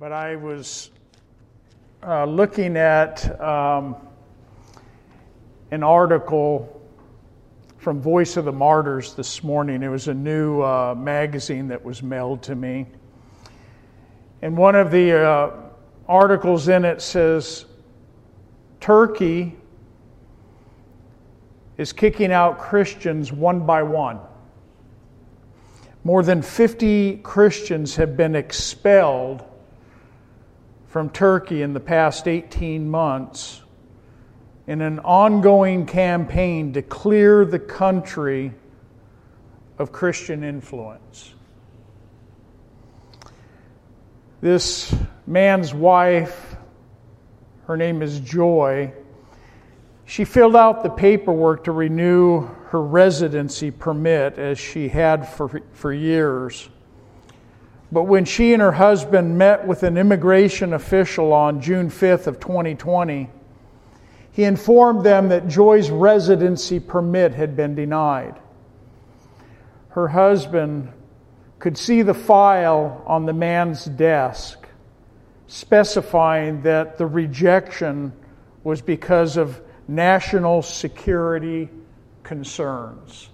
but I was uh, looking at um, an article from Voice of the Martyrs this morning. It was a new uh, magazine that was mailed to me. And one of the uh, articles in it says Turkey is kicking out Christians one by one. More than 50 Christians have been expelled from Turkey in the past 18 months in an ongoing campaign to clear the country of Christian influence. This man's wife, her name is Joy, she filled out the paperwork to renew her residency permit as she had for, for years. But when she and her husband met with an immigration official on June 5th of 2020, he informed them that Joy's residency permit had been denied. Her husband could see the file on the man's desk specifying that the rejection was because of national security concerns.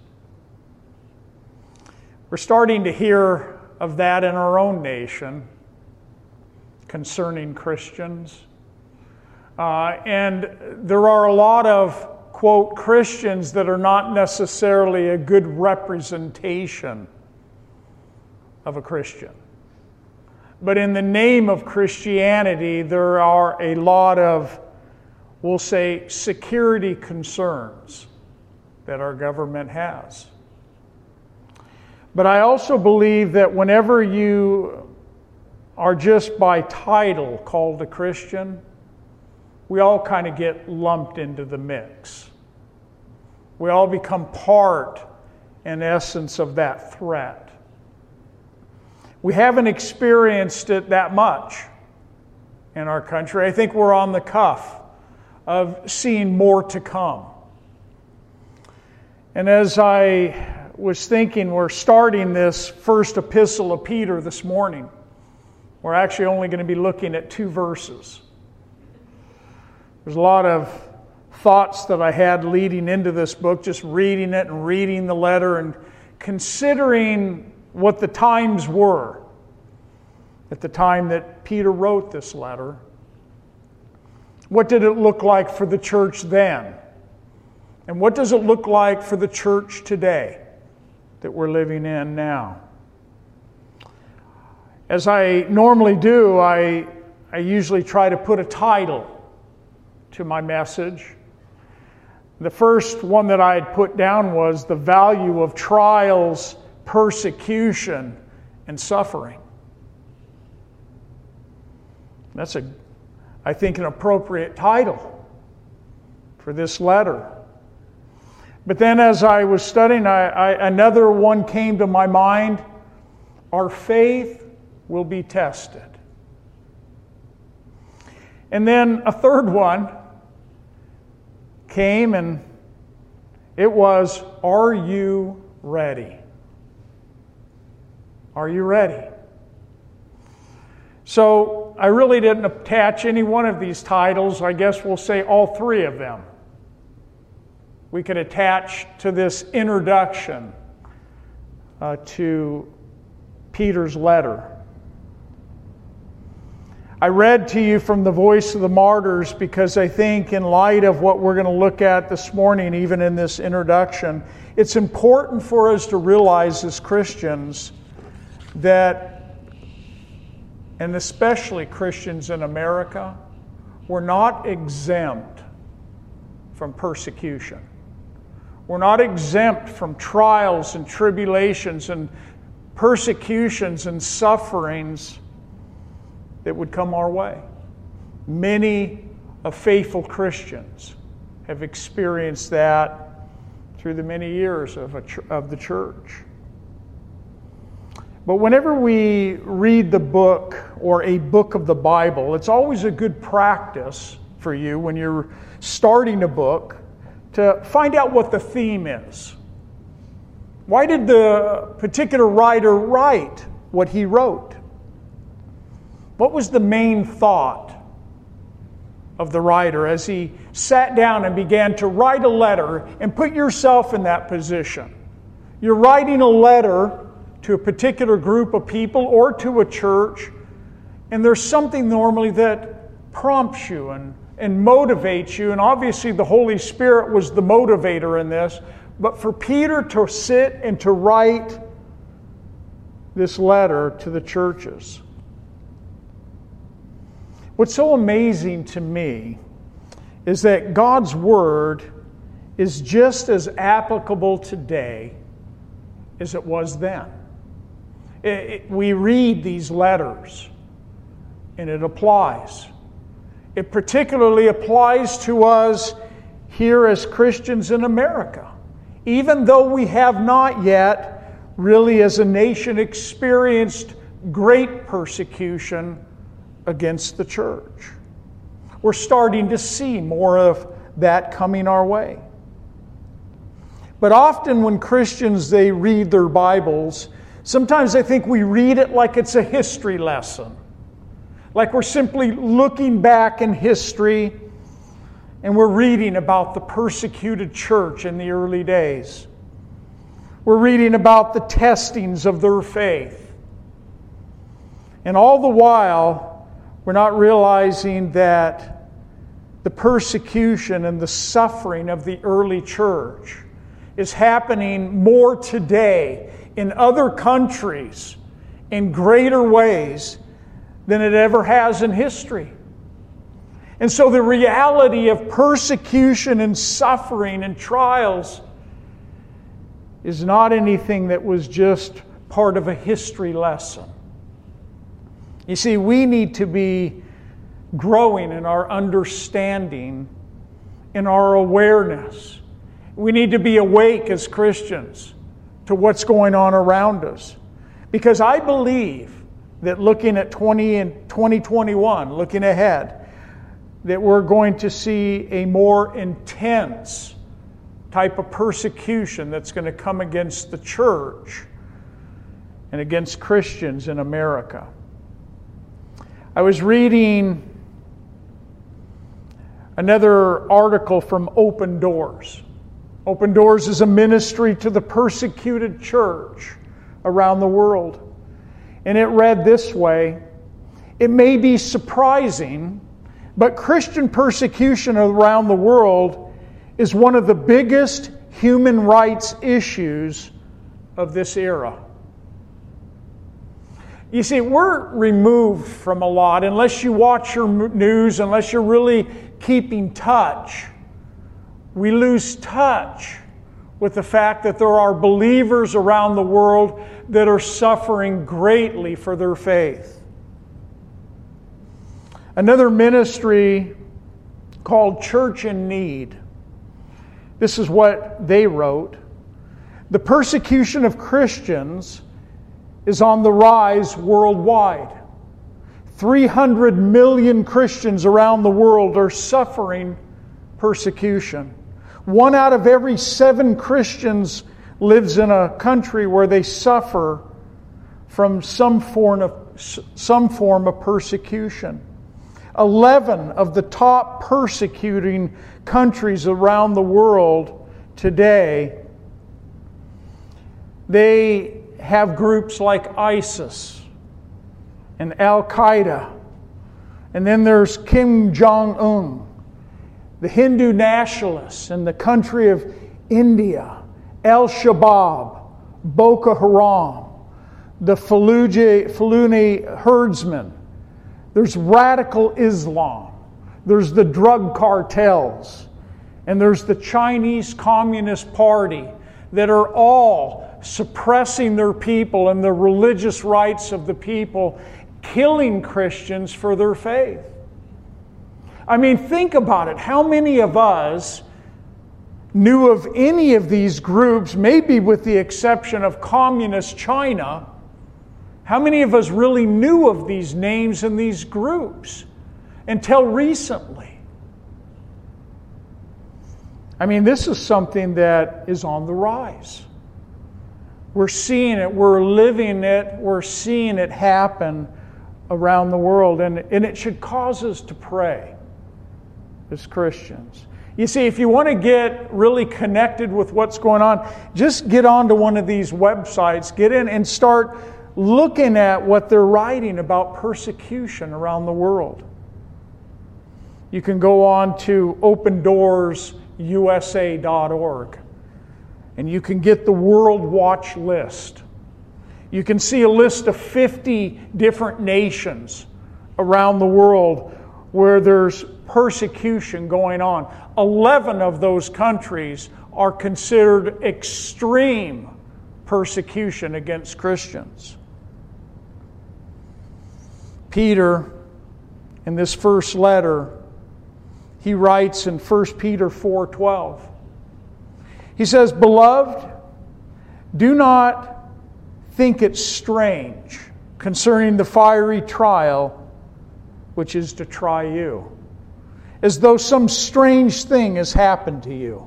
We're starting to hear of that in our own nation concerning Christians. Uh, and there are a lot of, quote, Christians that are not necessarily a good representation of a Christian. But in the name of Christianity, there are a lot of, we'll say, security concerns that our government has. But I also believe that whenever you are just by title called a Christian, we all kind of get lumped into the mix. We all become part, in essence, of that threat. We haven't experienced it that much in our country. I think we're on the cuff of seeing more to come. And as I was thinking we're starting this first epistle of Peter this morning. We're actually only going to be looking at two verses. There's a lot of thoughts that I had leading into this book, just reading it and reading the letter and considering what the times were at the time that Peter wrote this letter. What did it look like for the church then? And what does it look like for the church today? That we're living in now. As I normally do, I, I usually try to put a title to my message. The first one that I had put down was the value of trials, persecution, and suffering. That's a, I think, an appropriate title for this letter. But then, as I was studying, I, I, another one came to my mind our faith will be tested. And then a third one came, and it was Are you ready? Are you ready? So I really didn't attach any one of these titles. I guess we'll say all three of them we could attach to this introduction uh, to Peter's letter. I read to you from the voice of the martyrs because I think, in light of what we're going to look at this morning, even in this introduction, it's important for us to realize as Christians that, and especially Christians in America, we're not exempt from persecution. We're not exempt from trials and tribulations and persecutions and sufferings that would come our way. Many of faithful Christians have experienced that through the many years of, ch- of the church. But whenever we read the book or a book of the Bible, it's always a good practice for you when you're starting a book to find out what the theme is. Why did the particular writer write what he wrote? What was the main thought of the writer as he sat down and began to write a letter and put yourself in that position? You're writing a letter to a particular group of people or to a church, and there's something normally that prompts you and, and motivates you. And obviously, the Holy Spirit was the motivator in this. But for Peter to sit and to write this letter to the churches, what's so amazing to me is that God's Word is just as applicable today as it was then. It, it, we read these letters and it applies. It particularly applies to us here as Christians in America even though we have not yet really as a nation experienced great persecution against the church. We're starting to see more of that coming our way. But often when Christians they read their Bibles, sometimes I think we read it like it's a history lesson. Like we're simply looking back in history and we're reading about the persecuted church in the early days. We're reading about the testings of their faith. And all the while, we're not realizing that the persecution and the suffering of the early church is happening more today in other countries in greater ways than it ever has in history. And so the reality of persecution and suffering and trials is not anything that was just part of a history lesson. You see, we need to be growing in our understanding, in our awareness. We need to be awake as Christians to what's going on around us. Because I believe that looking at 20 and 2021, looking ahead, that we're going to see a more intense type of persecution that's going to come against the church and against Christians in America. I was reading another article from Open Doors. Open Doors is a ministry to the persecuted church around the world. And it read this way It may be surprising but Christian persecution around the world is one of the biggest human rights issues of this era. You see, we're removed from a lot unless you watch your news, unless you're really keeping touch. We lose touch with the fact that there are believers around the world that are suffering greatly for their faith. Another ministry called Church in Need. This is what they wrote. The persecution of Christians is on the rise worldwide. 300 million Christians around the world are suffering persecution. One out of every seven Christians lives in a country where they suffer from some form of, some form of persecution. 11 of the top persecuting countries around the world today, they have groups like ISIS and Al Qaeda. And then there's Kim Jong un, the Hindu nationalists in the country of India, Al Shabaab, Boko Haram, the Fulani herdsmen. There's radical Islam, there's the drug cartels, and there's the Chinese Communist Party that are all suppressing their people and the religious rights of the people, killing Christians for their faith. I mean, think about it. How many of us knew of any of these groups, maybe with the exception of Communist China? How many of us really knew of these names and these groups until recently? I mean, this is something that is on the rise. We're seeing it, we're living it, we're seeing it happen around the world, and, and it should cause us to pray as Christians. You see, if you want to get really connected with what's going on, just get onto one of these websites, get in and start looking at what they're writing about persecution around the world. You can go on to opendoorsUSA.org and you can get the World Watch list. You can see a list of 50 different nations around the world where there's persecution going on. 11 of those countries are considered extreme persecution against Christians. Peter, in this first letter, he writes in 1 Peter 4:12. He says, "Beloved, do not think it strange concerning the fiery trial which is to try you, as though some strange thing has happened to you.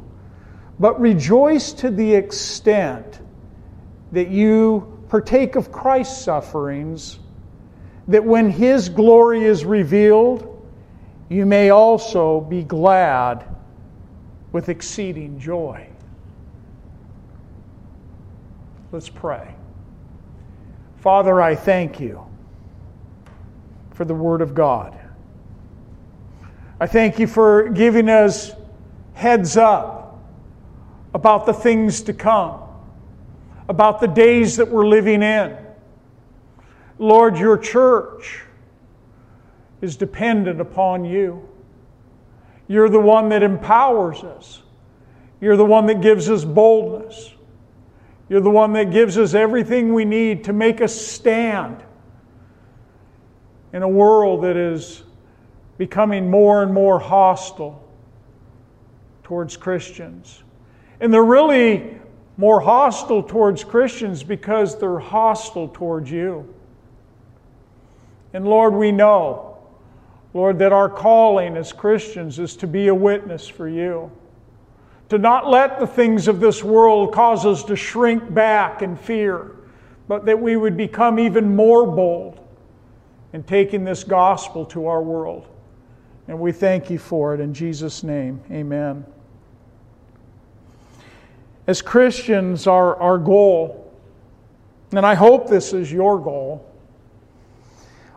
But rejoice to the extent that you partake of Christ's sufferings, that when his glory is revealed, you may also be glad with exceeding joy. Let's pray. Father, I thank you for the Word of God. I thank you for giving us heads up about the things to come, about the days that we're living in. Lord, your church is dependent upon you. You're the one that empowers us. You're the one that gives us boldness. You're the one that gives us everything we need to make us stand in a world that is becoming more and more hostile towards Christians. And they're really more hostile towards Christians because they're hostile towards you. And Lord, we know, Lord, that our calling as Christians is to be a witness for you. To not let the things of this world cause us to shrink back in fear, but that we would become even more bold in taking this gospel to our world. And we thank you for it in Jesus' name. Amen. As Christians, our, our goal, and I hope this is your goal,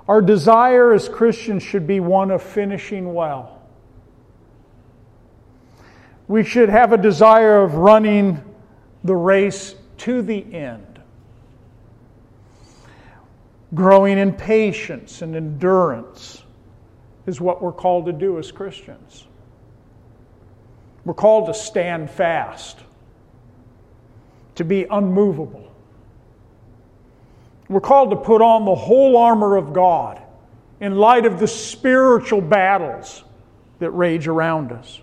our desire as Christians should be one of finishing well. We should have a desire of running the race to the end growing in patience and endurance is what we're called to do as Christians. We're called to stand fast, to be unmovable. We're called to put on the whole armor of God in light of the spiritual battles that rage around us.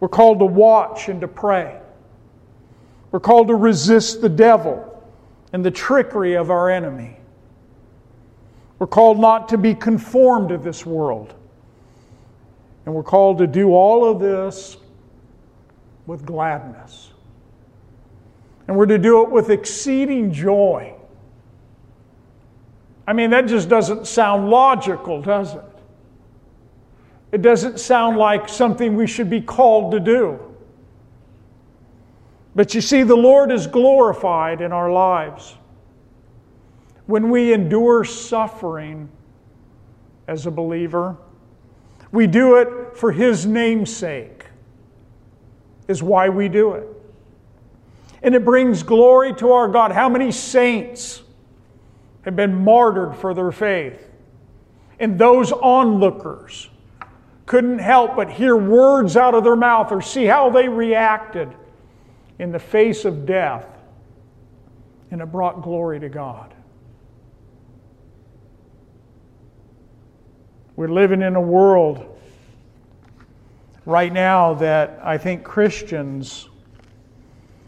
We're called to watch and to pray. We're called to resist the devil and the trickery of our enemy. We're called not to be conformed to this world. And we're called to do all of this with gladness. And we're to do it with exceeding joy. I mean, that just doesn't sound logical, does it? It doesn't sound like something we should be called to do. But you see, the Lord is glorified in our lives when we endure suffering as a believer, we do it for His namesake, is why we do it. And it brings glory to our God. How many saints have been martyred for their faith? And those onlookers couldn't help but hear words out of their mouth or see how they reacted in the face of death. And it brought glory to God. We're living in a world right now that I think Christians,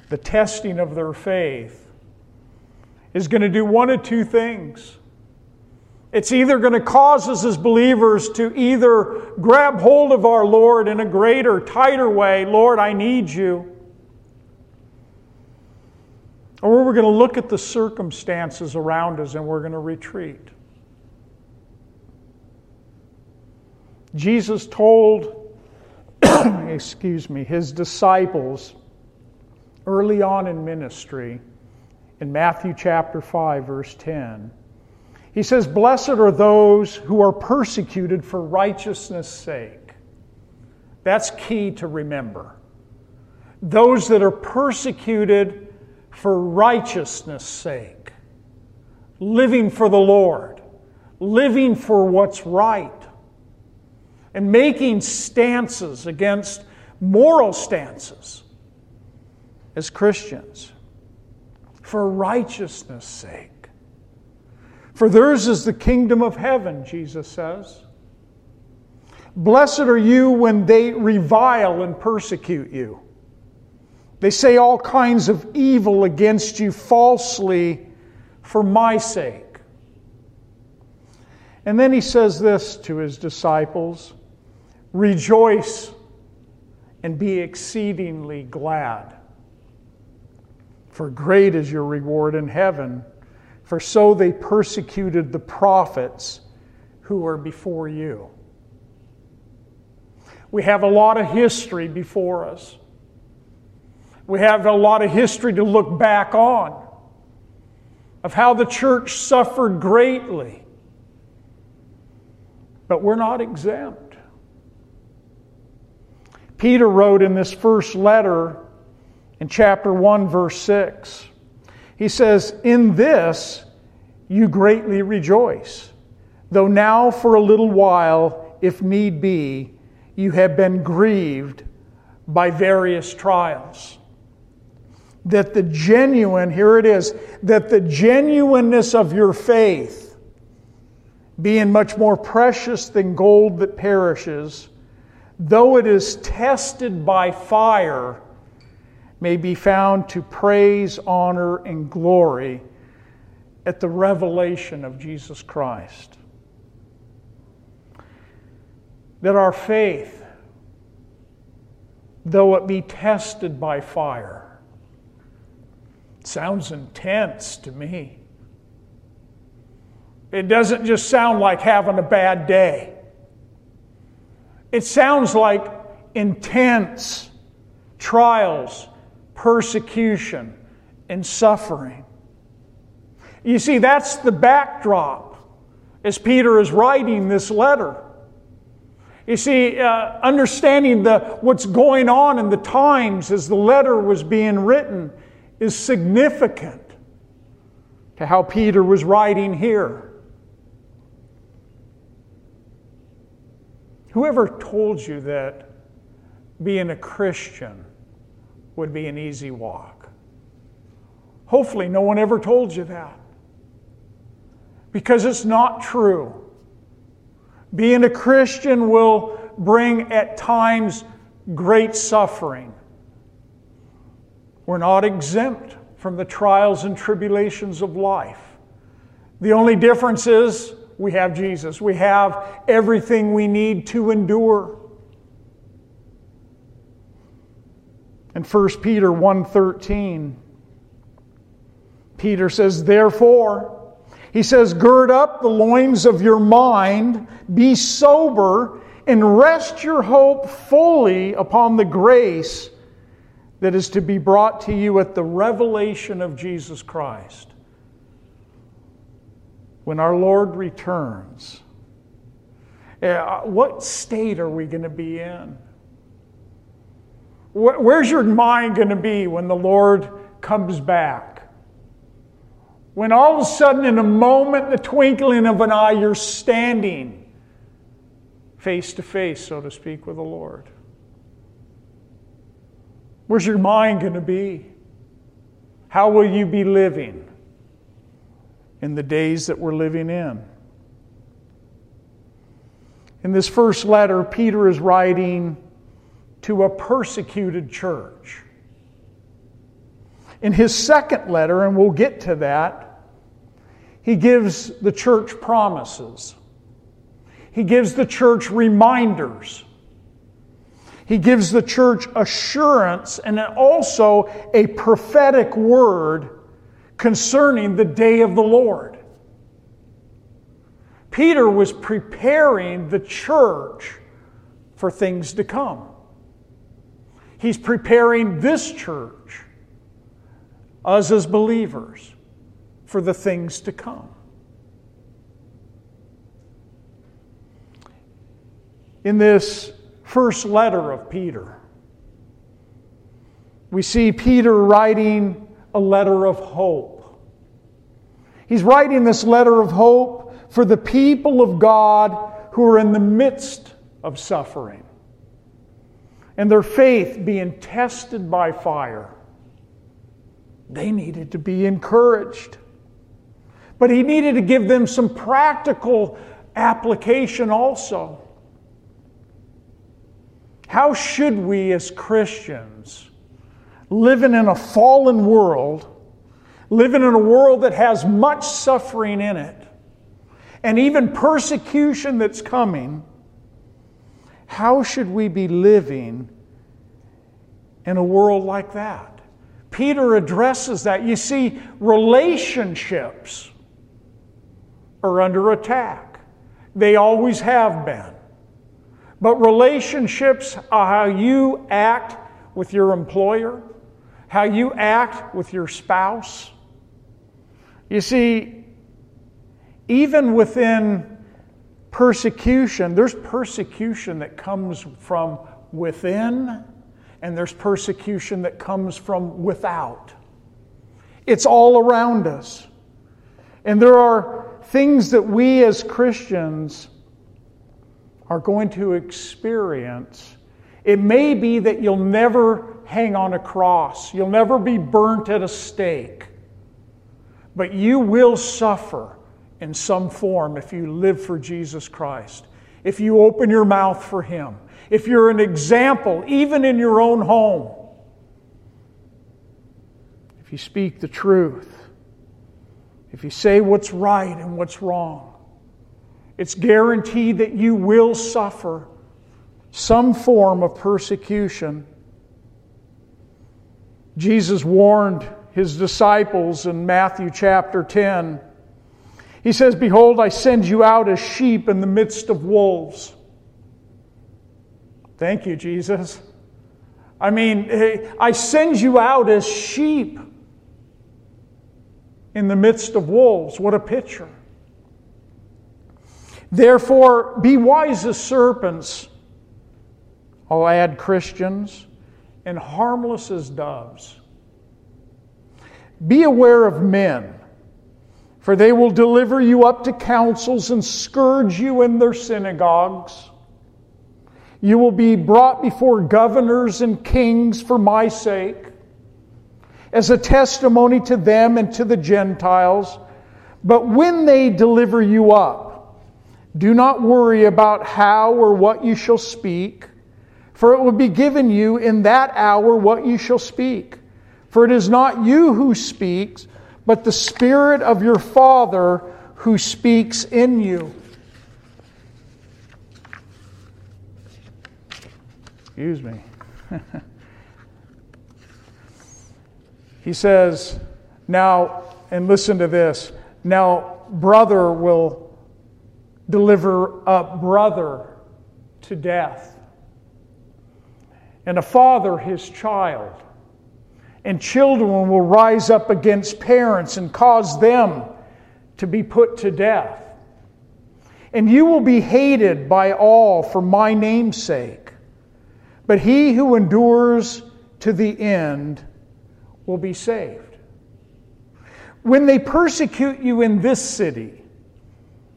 the testing of their faith, is going to do one of two things. It's either going to cause us as believers to either grab hold of our Lord in a greater, tighter way Lord, I need you. Or we're going to look at the circumstances around us and we're going to retreat. Jesus told, excuse me, his disciples early on in ministry in Matthew chapter 5, verse 10. He says, Blessed are those who are persecuted for righteousness' sake. That's key to remember. Those that are persecuted for righteousness' sake, living for the Lord, living for what's right, and making stances against moral stances as Christians for righteousness' sake. For theirs is the kingdom of heaven, Jesus says. Blessed are you when they revile and persecute you. They say all kinds of evil against you falsely for my sake. And then he says this to his disciples Rejoice and be exceedingly glad, for great is your reward in heaven for so they persecuted the prophets who were before you. We have a lot of history before us. We have a lot of history to look back on of how the church suffered greatly. But we're not exempt. Peter wrote in this first letter in chapter 1, verse 6 he says, In this you greatly rejoice, though now for a little while, if need be, you have been grieved by various trials. That the genuine, here it is, that the genuineness of your faith, being much more precious than gold that perishes, though it is tested by fire, may be found to praise, honor, and glory at the revelation of Jesus Christ. That our faith, though it be tested by fire, sounds intense to me. It doesn't just sound like having a bad day. It sounds like intense trials persecution, and suffering. You see, that's the backdrop as Peter is writing this letter. You see, uh, understanding the, what's going on in the times as the letter was being written is significant to how Peter was writing here. Whoever told you that being a Christian would be an easy walk. Hopefully, no one ever told you that. Because it's not true. Being a Christian will bring at times great suffering. We're not exempt from the trials and tribulations of life. The only difference is we have Jesus. We have everything we need to endure. In 1 Peter 1:13, Peter says, "Therefore, he says, gird up the loins of your mind, be sober, and rest your hope fully upon the grace that is to be brought to you at the revelation of Jesus Christ. When our Lord returns, uh, what state are we going to be in? Where's your mind going to be when the Lord comes back? When all of a sudden, in a moment, the twinkling of an eye, you're standing face to face, so to speak, with the Lord. Where's your mind going to be? How will you be living in the days that we're living in? In this first letter, Peter is writing to a persecuted church. In his second letter, and we'll get to that, he gives the church promises. He gives the church reminders. He gives the church assurance and also a prophetic word concerning the day of the Lord. Peter was preparing the church for things to come. He's preparing this church, us as believers, for the things to come. In this first letter of Peter, we see Peter writing a letter of hope. He's writing this letter of hope for the people of God who are in the midst of suffering and their faith being tested by fire. They needed to be encouraged. But he needed to give them some practical application also. How should we as Christians, living in a fallen world, living in a world that has much suffering in it, and even persecution that's coming, how should we be living in a world like that? Peter addresses that. You see, relationships are under attack, they always have been. But relationships are how you act with your employer, how you act with your spouse. You see, even within persecution, there's persecution that comes from within, and there's persecution that comes from without. It's all around us. And there are things that we as Christians are going to experience. It may be that you'll never hang on a cross, you'll never be burnt at a stake, but you will suffer in some form if you live for Jesus Christ, if you open your mouth for Him, if you're an example, even in your own home, if you speak the truth, if you say what's right and what's wrong. It's guaranteed that you will suffer some form of persecution. Jesus warned his disciples in Matthew chapter 10. He says, Behold, I send you out as sheep in the midst of wolves. Thank you, Jesus. I mean, I send you out as sheep in the midst of wolves. What a picture. Therefore, be wise as serpents, I'll add Christians, and harmless as doves. Be aware of men, for they will deliver you up to councils and scourge you in their synagogues. You will be brought before governors and kings for my sake, as a testimony to them and to the Gentiles. But when they deliver you up, do not worry about how or what you shall speak, for it will be given you in that hour what you shall speak. For it is not you who speaks, but the Spirit of your Father who speaks in you. Excuse me. he says, Now, and listen to this. Now, brother will deliver a brother to death, and a father his child. And children will rise up against parents and cause them to be put to death. And you will be hated by all for my name's sake. But he who endures to the end will be saved. When they persecute you in this city,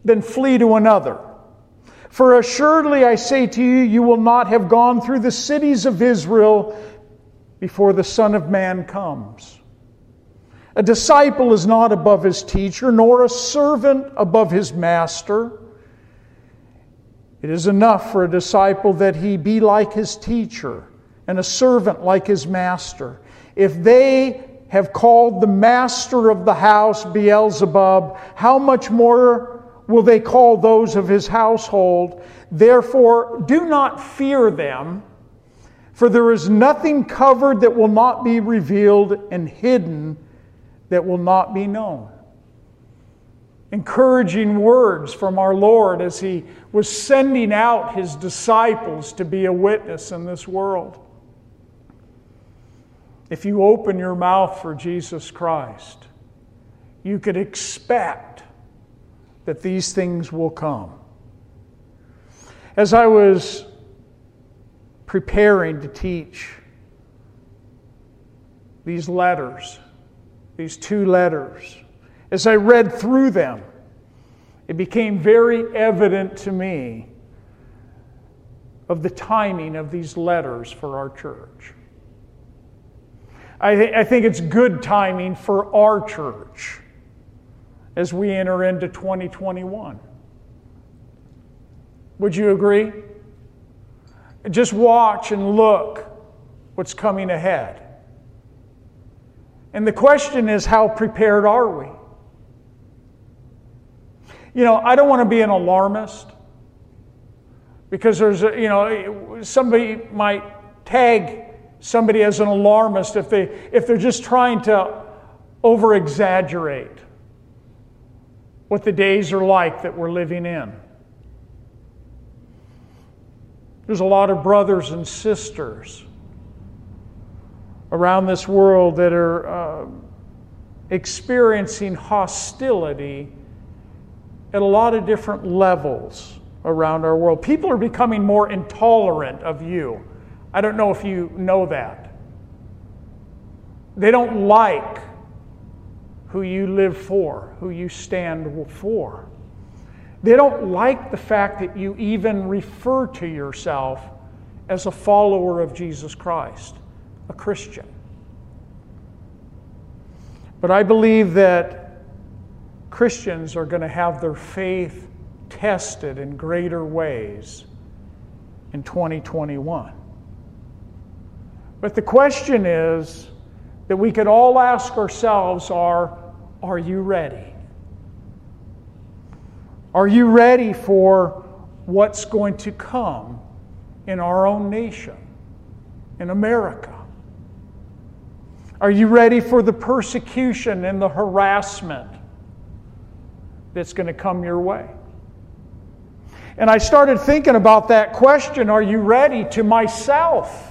then flee to another. For assuredly I say to you, you will not have gone through the cities of Israel before the Son of Man comes. A disciple is not above his teacher, nor a servant above his master. It is enough for a disciple that he be like his teacher, and a servant like his master. If they have called the master of the house Beelzebub, how much more? Will they call those of his household. Therefore, do not fear them, for there is nothing covered that will not be revealed, and hidden that will not be known. encouraging words from our Lord as He was sending out His disciples to be a witness in this world. If you open your mouth for Jesus Christ, you could expect that these things will come. As I was preparing to teach these letters, these two letters, as I read through them, it became very evident to me of the timing of these letters for our church. I, th- I think it's good timing for our church as we enter into 2021. Would you agree? Just watch and look what's coming ahead. And the question is, how prepared are we? You know, I don't want to be an alarmist because there's, a, you know, somebody might tag somebody as an alarmist if, they, if they're just trying to over exaggerate what the days are like that we're living in. There's a lot of brothers and sisters around this world that are uh, experiencing hostility at a lot of different levels around our world. People are becoming more intolerant of you. I don't know if you know that. They don't like who you live for, who you stand for. They don't like the fact that you even refer to yourself as a follower of Jesus Christ, a Christian. But I believe that Christians are going to have their faith tested in greater ways in 2021. But the question is that we could all ask ourselves are, are you ready? Are you ready for what's going to come in our own nation, in America? Are you ready for the persecution and the harassment that's going to come your way? And I started thinking about that question Are you ready to myself?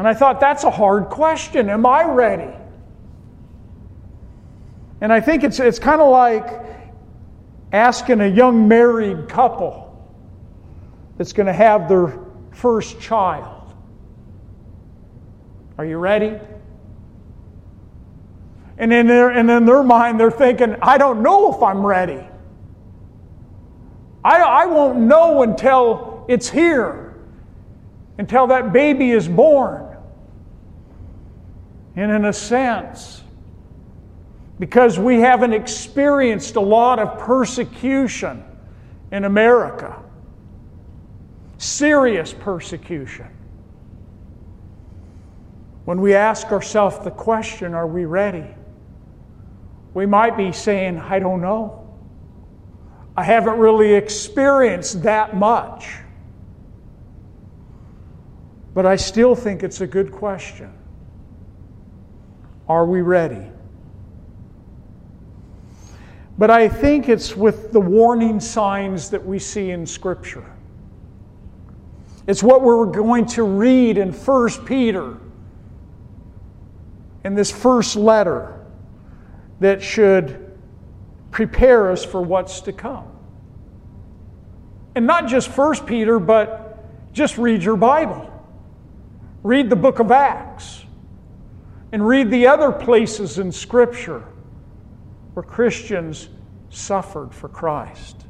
And I thought, that's a hard question. Am I ready? And I think it's, it's kind of like asking a young married couple that's going to have their first child. Are you ready? And in, their, and in their mind, they're thinking, I don't know if I'm ready. I, I won't know until it's here, until that baby is born. And in a sense, because we haven't experienced a lot of persecution in America, serious persecution. When we ask ourselves the question, are we ready? We might be saying, I don't know. I haven't really experienced that much. But I still think it's a good question. Are we ready? But I think it's with the warning signs that we see in Scripture. It's what we're going to read in 1 Peter, in this first letter, that should prepare us for what's to come. And not just 1 Peter, but just read your Bible. Read the book of Acts and read the other places in Scripture where Christians suffered for Christ.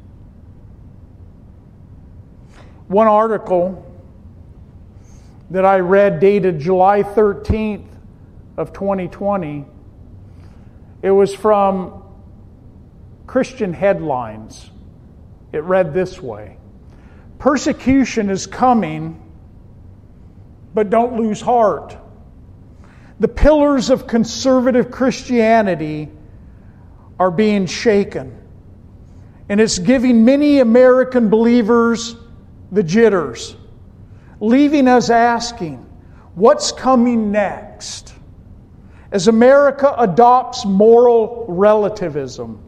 One article that I read dated July 13th of 2020 it was from Christian Headlines. It read this way Persecution is coming, but don't lose heart the pillars of conservative Christianity are being shaken. And it's giving many American believers the jitters, leaving us asking, what's coming next? As America adopts moral relativism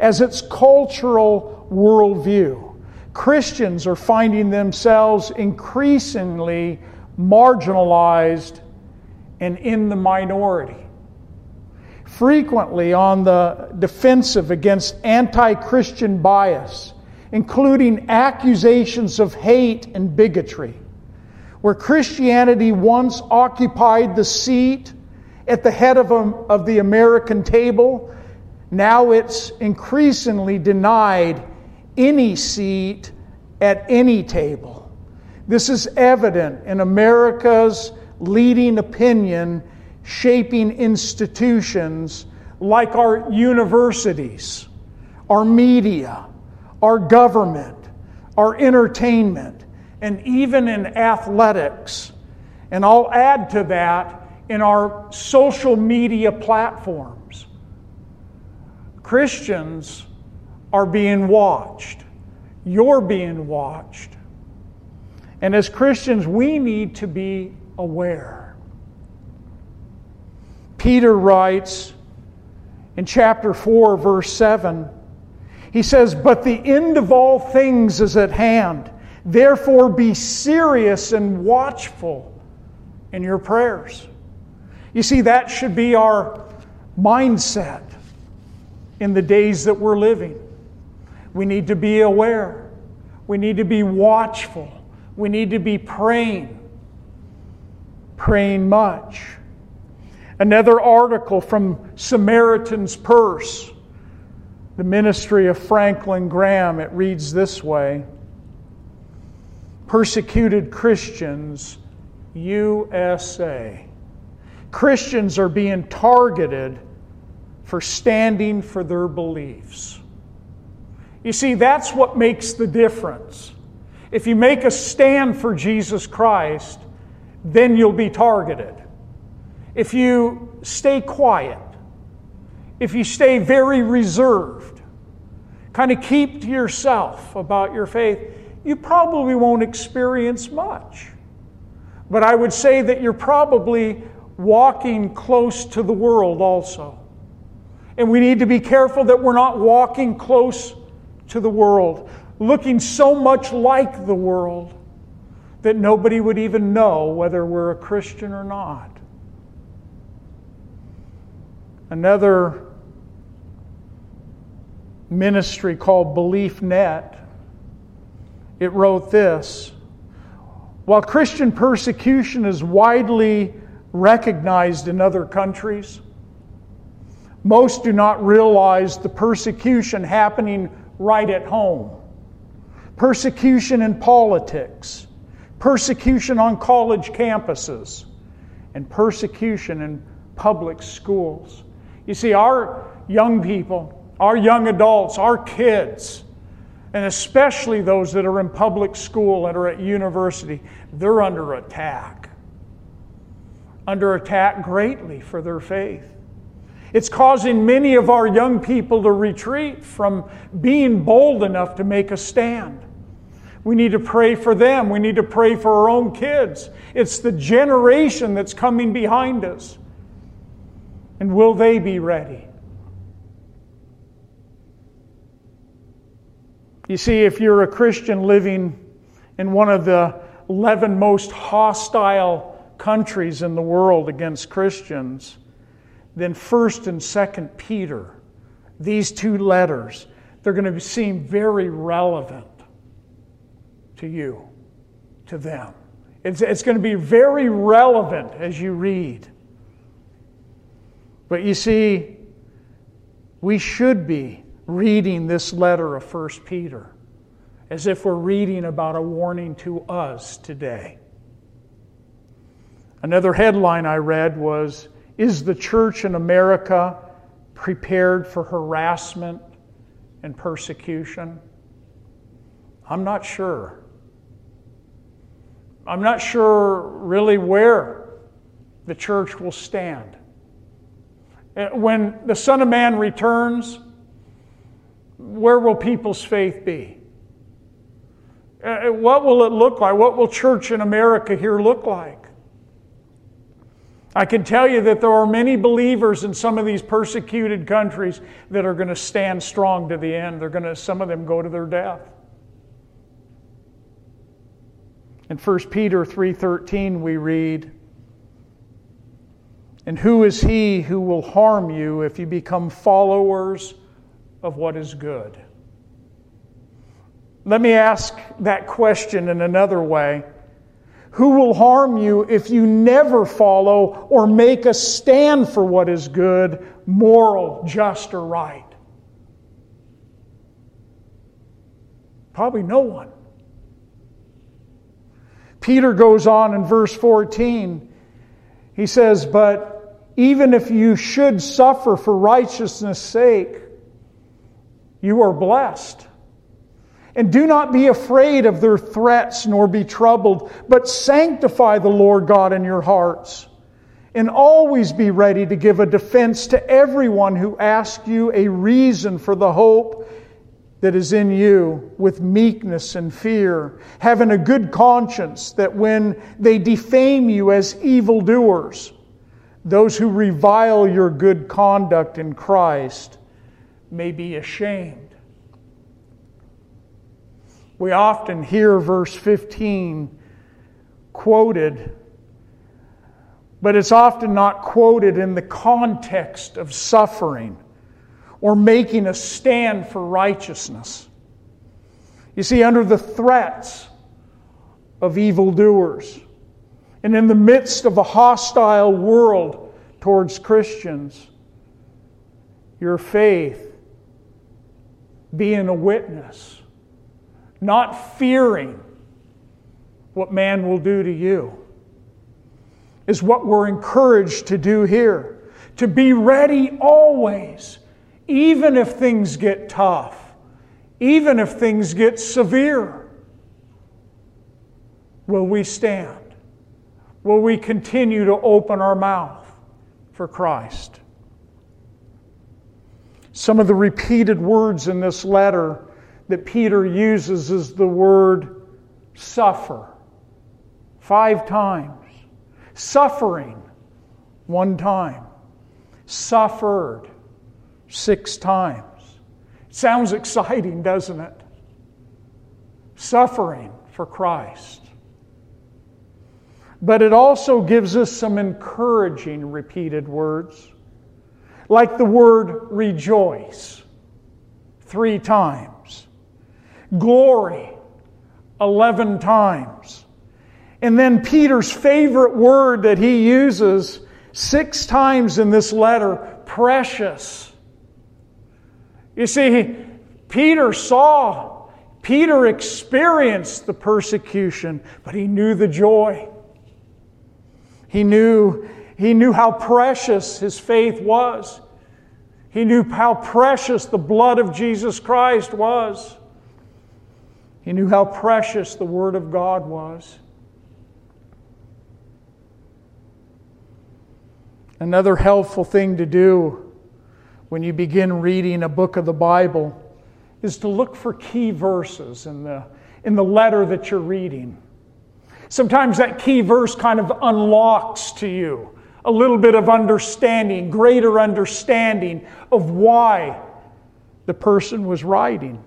as its cultural worldview. Christians are finding themselves increasingly marginalized and in the minority. Frequently on the defensive against anti Christian bias, including accusations of hate and bigotry. Where Christianity once occupied the seat at the head of, a, of the American table, now it's increasingly denied any seat at any table. This is evident in America's leading opinion shaping institutions like our universities, our media, our government, our entertainment, and even in athletics. And I'll add to that in our social media platforms. Christians are being watched. You're being watched. And as Christians, we need to be aware. Peter writes in chapter 4, verse 7, he says, But the end of all things is at hand. Therefore, be serious and watchful in your prayers. You see, that should be our mindset in the days that we're living. We need to be aware, we need to be watchful, we need to be praying, praying much. Another article from Samaritan's Purse, the ministry of Franklin Graham, it reads this way Persecuted Christians, USA. Christians are being targeted for standing for their beliefs. You see, that's what makes the difference. If you make a stand for Jesus Christ, then you'll be targeted. If you stay quiet, if you stay very reserved, kind of keep to yourself about your faith, you probably won't experience much. But I would say that you're probably walking close to the world also. And we need to be careful that we're not walking close to the world, looking so much like the world that nobody would even know whether we're a Christian or not. Another ministry called Beliefnet, it wrote this While Christian persecution is widely recognized in other countries, most do not realize the persecution happening right at home. Persecution in politics, persecution on college campuses, and persecution in public schools. You see, our young people, our young adults, our kids, and especially those that are in public school and are at university, they're under attack. Under attack greatly for their faith. It's causing many of our young people to retreat from being bold enough to make a stand. We need to pray for them. We need to pray for our own kids. It's the generation that's coming behind us. And will they be ready? You see, if you're a Christian living in one of the 11 most hostile countries in the world against Christians, then 1st and 2nd Peter, these two letters, they're going to seem very relevant to you, to them. It's, it's going to be very relevant as you read. But you see, we should be reading this letter of 1 Peter as if we're reading about a warning to us today. Another headline I read was is the church in America prepared for harassment and persecution? I'm not sure. I'm not sure really where the church will stand. Uh, when the Son of Man returns, where will people's faith be? Uh, what will it look like? What will church in America here look like? I can tell you that there are many believers in some of these persecuted countries that are going to stand strong to the end. They're going to some of them go to their death. In 1 Peter 3:13 we read, "And who is he who will harm you if you become followers of what is good?" Let me ask that question in another way. Who will harm you if you never follow or make a stand for what is good, moral, just, or right? Probably no one. Peter goes on in verse 14. He says, But even if you should suffer for righteousness' sake, you are blessed. And do not be afraid of their threats, nor be troubled, but sanctify the Lord God in your hearts. And always be ready to give a defense to everyone who asks you a reason for the hope that is in you with meekness and fear, having a good conscience that when they defame you as evildoers, those who revile your good conduct in Christ may be ashamed. We often hear verse 15 quoted, but it's often not quoted in the context of suffering or making a stand for righteousness. You see, under the threats of evildoers, and in the midst of a hostile world towards Christians, your faith being a witness not fearing what man will do to you, is what we're encouraged to do here. To be ready always, even if things get tough, even if things get severe. Will we stand? Will we continue to open our mouth for Christ? Some of the repeated words in this letter that Peter uses is the word suffer. Five times. Suffering, one time. Suffered, six times. Sounds exciting, doesn't it? Suffering for Christ. But it also gives us some encouraging repeated words, like the word rejoice, three times glory 11 times. And then Peter's favorite word that he uses six times in this letter precious. You see, Peter saw, Peter experienced the persecution, but he knew the joy. He knew, he knew how precious his faith was. He knew how precious the blood of Jesus Christ was. He knew how precious the Word of God was. Another helpful thing to do when you begin reading a book of the Bible is to look for key verses in the, in the letter that you're reading. Sometimes that key verse kind of unlocks to you a little bit of understanding, greater understanding of why the person was writing.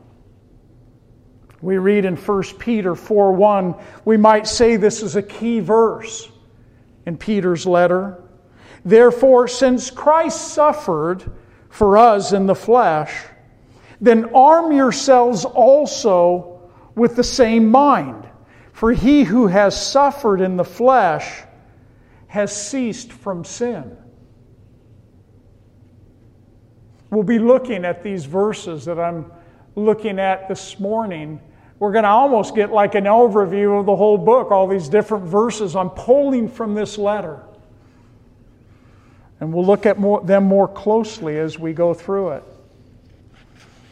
We read in 1 Peter 4 1, we might say this is a key verse in Peter's letter. Therefore, since Christ suffered for us in the flesh, then arm yourselves also with the same mind. For he who has suffered in the flesh has ceased from sin. We'll be looking at these verses that I'm looking at this morning we're going to almost get like an overview of the whole book, all these different verses I'm pulling from this letter. And we'll look at more, them more closely as we go through it.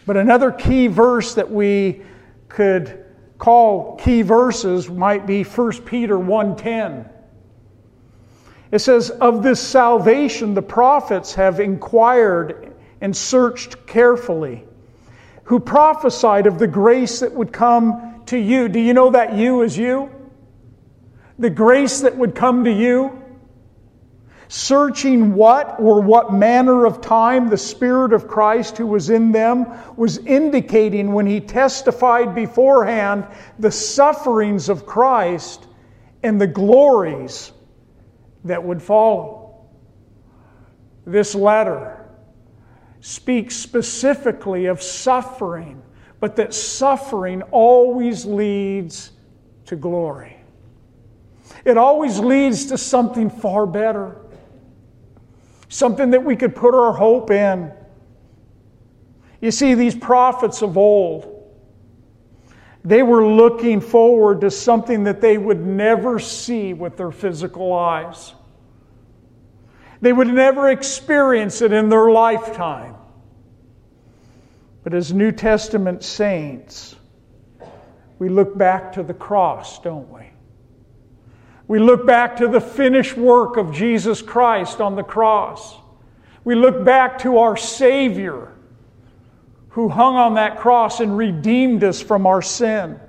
But another key verse that we could call key verses might be 1 Peter 1:10. It says, Of this salvation the prophets have inquired and searched carefully who prophesied of the grace that would come to you. Do you know that you is you? The grace that would come to you? Searching what or what manner of time the Spirit of Christ who was in them was indicating when he testified beforehand the sufferings of Christ and the glories that would follow. This letter speaks specifically of suffering, but that suffering always leads to glory. It always leads to something far better something that we could put our hope in. You see, these prophets of old, they were looking forward to something that they would never see with their physical eyes. They would never experience it in their lifetime. But as New Testament saints, we look back to the cross, don't we? We look back to the finished work of Jesus Christ on the cross. We look back to our Savior who hung on that cross and redeemed us from our sin.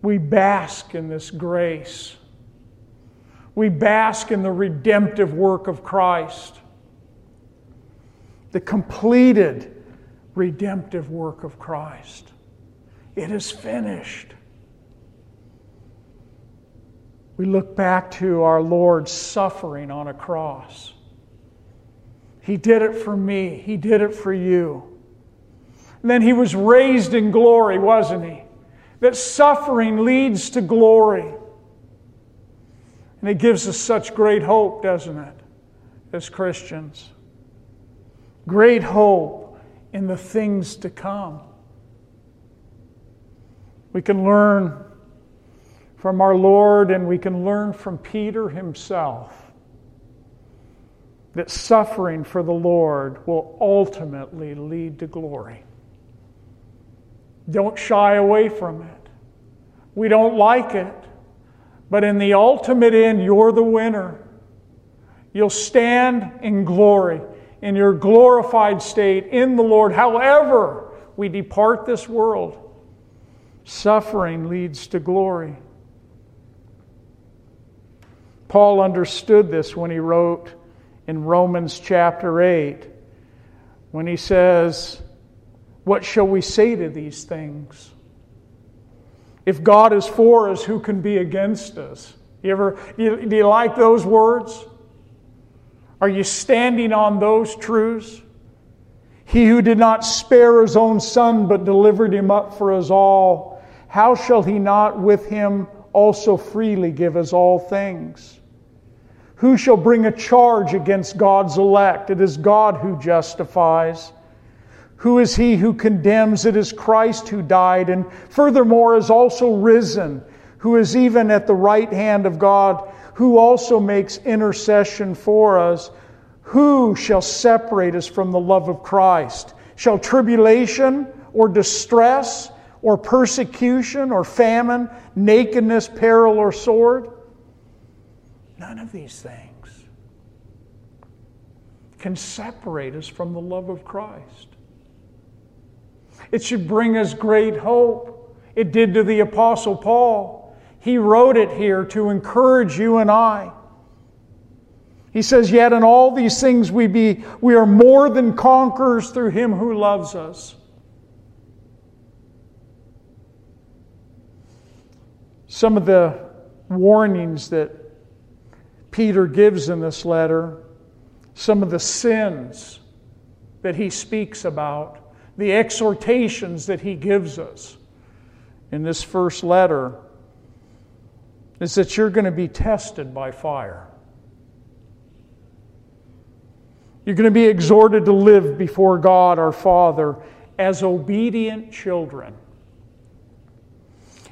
We bask in this grace. We bask in the redemptive work of Christ, the completed redemptive work of Christ. It is finished we look back to our Lord's suffering on a cross. He did it for me, He did it for you. And then He was raised in glory, wasn't He? That suffering leads to glory. And it gives us such great hope, doesn't it, as Christians? Great hope in the things to come. We can learn from our Lord, and we can learn from Peter himself that suffering for the Lord will ultimately lead to glory. Don't shy away from it. We don't like it, but in the ultimate end, you're the winner. You'll stand in glory, in your glorified state in the Lord. However, we depart this world, suffering leads to glory. Paul understood this when he wrote in Romans chapter 8, when he says, What shall we say to these things? If God is for us, who can be against us? You ever, do you like those words? Are you standing on those truths? He who did not spare his own son, but delivered him up for us all, how shall he not with him also freely give us all things? Who shall bring a charge against God's elect? It is God who justifies. Who is he who condemns? It is Christ who died and furthermore is also risen, who is even at the right hand of God, who also makes intercession for us. Who shall separate us from the love of Christ? Shall tribulation or distress or persecution or famine, nakedness, peril, or sword? None of these things can separate us from the love of Christ. It should bring us great hope. It did to the Apostle Paul. He wrote it here to encourage you and I. He says, Yet in all these things we, be, we are more than conquerors through him who loves us. Some of the warnings that Peter gives in this letter some of the sins that he speaks about, the exhortations that he gives us in this first letter is that you're going to be tested by fire. You're going to be exhorted to live before God our Father as obedient children.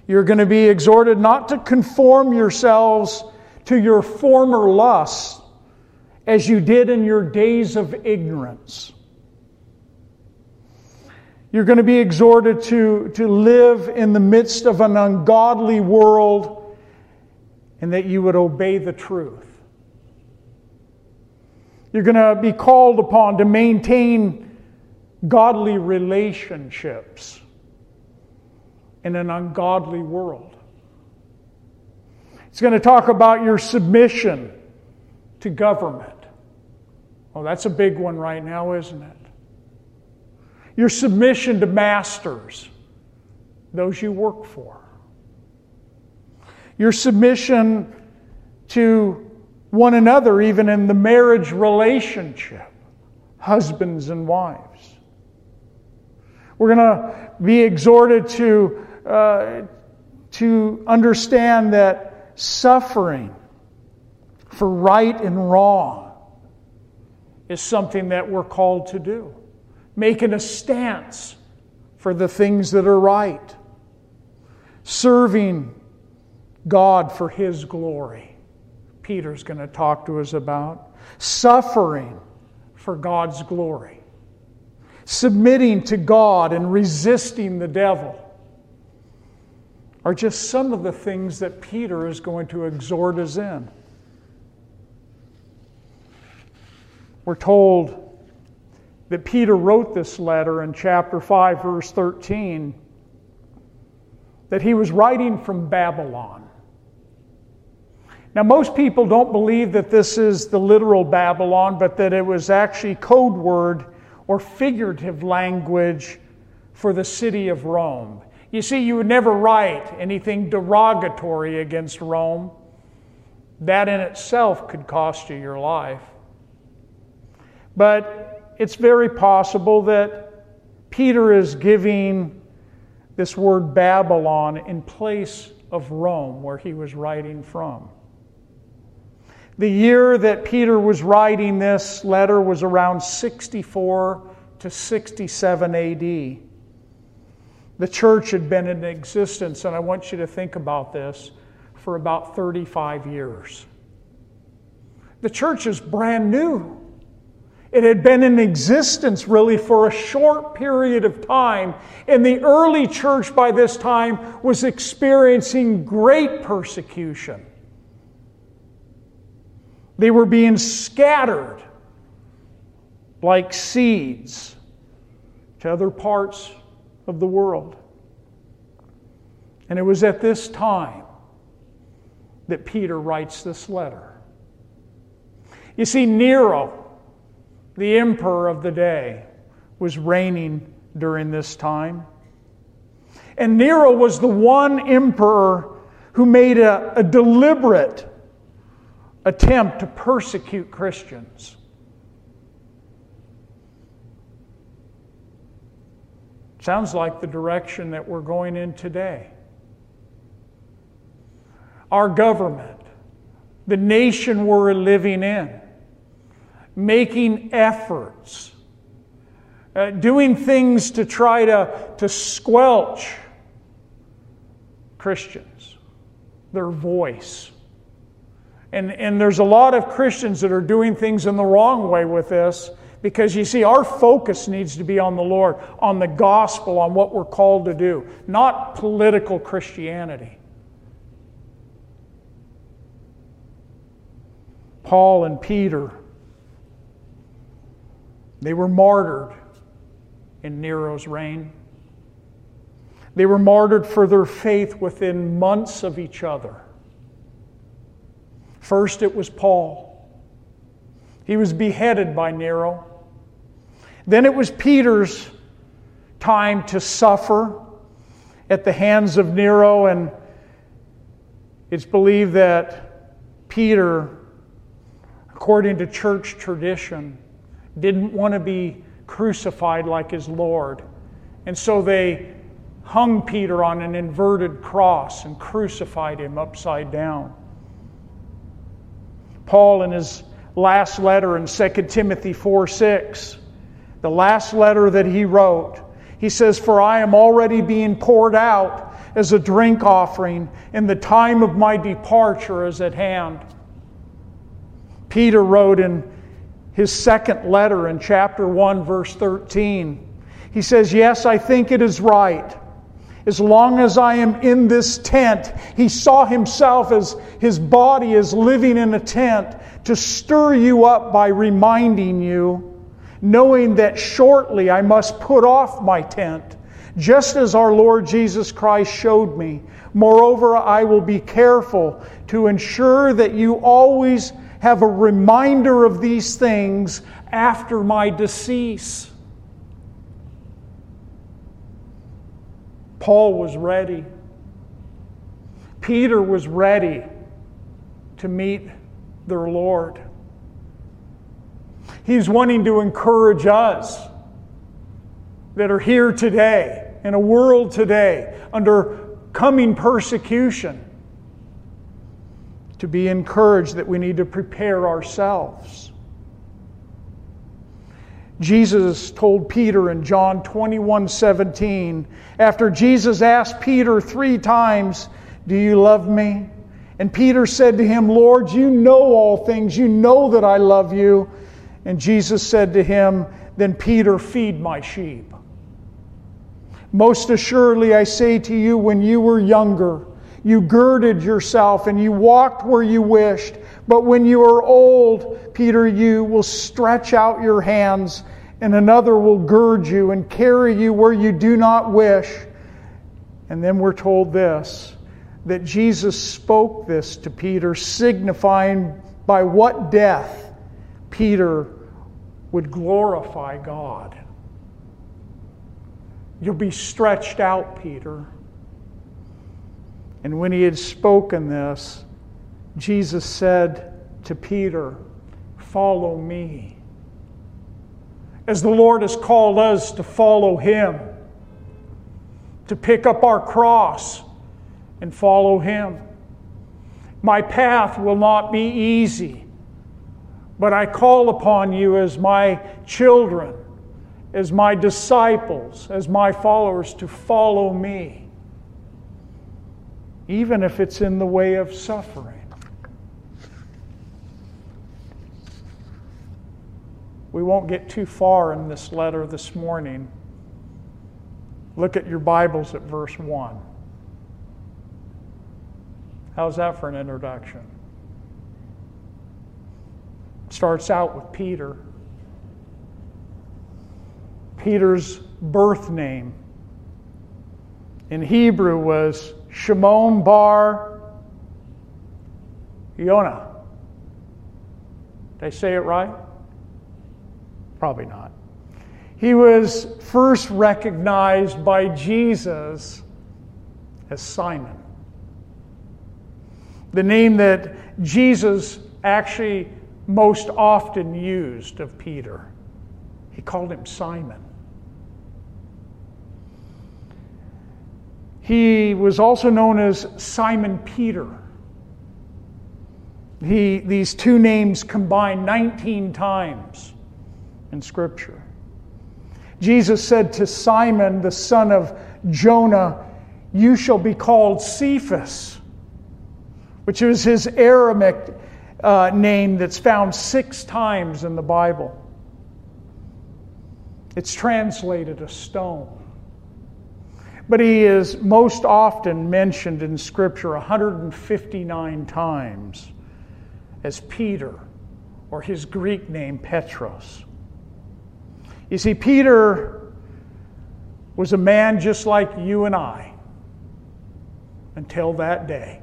You're going to be exhorted not to conform yourselves to your former lusts as you did in your days of ignorance. You're going to be exhorted to, to live in the midst of an ungodly world and that you would obey the truth. You're going to be called upon to maintain godly relationships in an ungodly world. It's going to talk about your submission to government. Oh, that's a big one right now, isn't it? Your submission to masters, those you work for. Your submission to one another, even in the marriage relationship, husbands and wives. We're going to be exhorted to, uh, to understand that suffering for right and wrong is something that we're called to do. Making a stance for the things that are right. Serving God for His glory. Peter's going to talk to us about. Suffering for God's glory. Submitting to God and resisting the devil are just some of the things that Peter is going to exhort us in. We're told that Peter wrote this letter in chapter 5, verse 13, that he was writing from Babylon. Now, most people don't believe that this is the literal Babylon, but that it was actually code word or figurative language for the city of Rome. You see, you would never write anything derogatory against Rome. That in itself could cost you your life. But it's very possible that Peter is giving this word Babylon in place of Rome, where he was writing from. The year that Peter was writing this letter was around 64 to 67 AD. The church had been in existence, and I want you to think about this, for about 35 years. The church is brand new. It had been in existence really for a short period of time, and the early church by this time was experiencing great persecution. They were being scattered like seeds to other parts of the world. And it was at this time that Peter writes this letter. You see, Nero, the emperor of the day, was reigning during this time. And Nero was the one emperor who made a, a deliberate attempt to persecute Christians. Sounds like the direction that we're going in today. Our government, the nation we're living in, making efforts, uh, doing things to try to, to squelch Christians, their voice. And, and there's a lot of Christians that are doing things in the wrong way with this because you see, our focus needs to be on the Lord, on the gospel, on what we're called to do, not political Christianity. Paul and Peter, they were martyred in Nero's reign. They were martyred for their faith within months of each other. First, it was Paul. He was beheaded by Nero. Then it was Peter's time to suffer at the hands of Nero, and it's believed that Peter, according to church tradition, didn't want to be crucified like his Lord. And so they hung Peter on an inverted cross and crucified him upside down. Paul, in his last letter in 2 Timothy 4 6, the last letter that he wrote, he says, For I am already being poured out as a drink offering, and the time of my departure is at hand. Peter wrote in his second letter in chapter 1, verse 13, he says, Yes, I think it is right. As long as I am in this tent, he saw himself as his body is living in a tent to stir you up by reminding you, knowing that shortly I must put off my tent, just as our Lord Jesus Christ showed me. Moreover, I will be careful to ensure that you always have a reminder of these things after my decease. Paul was ready. Peter was ready to meet their Lord. He's wanting to encourage us that are here today, in a world today, under coming persecution, to be encouraged that we need to prepare ourselves. Jesus told Peter in John 21 17, after Jesus asked Peter three times, Do you love me? And Peter said to him, Lord, you know all things. You know that I love you. And Jesus said to him, Then Peter, feed my sheep. Most assuredly, I say to you, when you were younger, you girded yourself and you walked where you wished. But when you are old, Peter, you will stretch out your hands, and another will gird you and carry you where you do not wish. And then we're told this that Jesus spoke this to Peter, signifying by what death Peter would glorify God. You'll be stretched out, Peter. And when he had spoken this, Jesus said to Peter, Follow me. As the Lord has called us to follow him, to pick up our cross and follow Him. My path will not be easy, but I call upon you as my children, as my disciples, as my followers to follow me, even if it's in the way of suffering. We won't get too far in this letter this morning. Look at your Bibles at verse 1. How's that for an introduction? Starts out with Peter. Peter's birth name in Hebrew was Shimon bar Yonah. Did I say it right? Probably not. He was first recognized by Jesus as Simon the name that Jesus actually most often used of Peter. He called him Simon. He was also known as Simon Peter. He, these two names combined 19 times in Scripture. Jesus said to Simon, the son of Jonah, You shall be called Cephas which is his Aramaic uh, name that's found six times in the Bible. It's translated a stone. But he is most often mentioned in Scripture 159 times as Peter, or his Greek name Petros. You see, Peter was a man just like you and I until that day.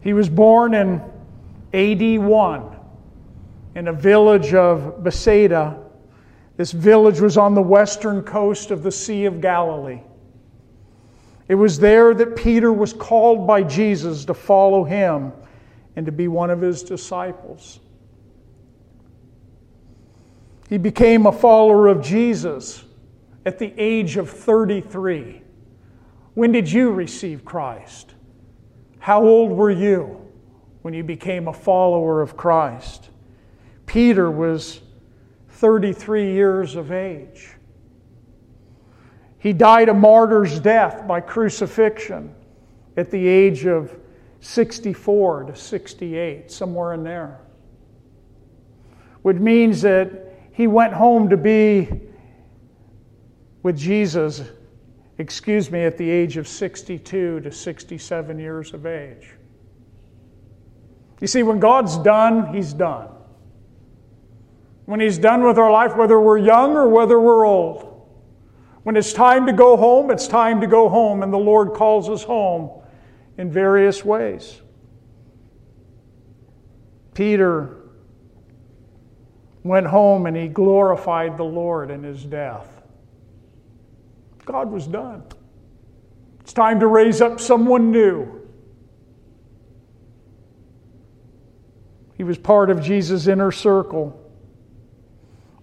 He was born in AD 1 in a village of Bethsaida. This village was on the western coast of the Sea of Galilee. It was there that Peter was called by Jesus to follow him and to be one of his disciples. He became a follower of Jesus at the age of 33. When did you receive Christ? How old were you when you became a follower of Christ? Peter was 33 years of age. He died a martyr's death by crucifixion at the age of 64 to 68, somewhere in there. Which means that he went home to be with Jesus excuse me, at the age of 62 to 67 years of age. You see, when God's done, He's done. When He's done with our life, whether we're young or whether we're old, When it's time to go home, it's time to go home, and the Lord calls us home in various ways. Peter went home and he glorified the Lord in his death. God was done. It's time to raise up someone new. He was part of Jesus' inner circle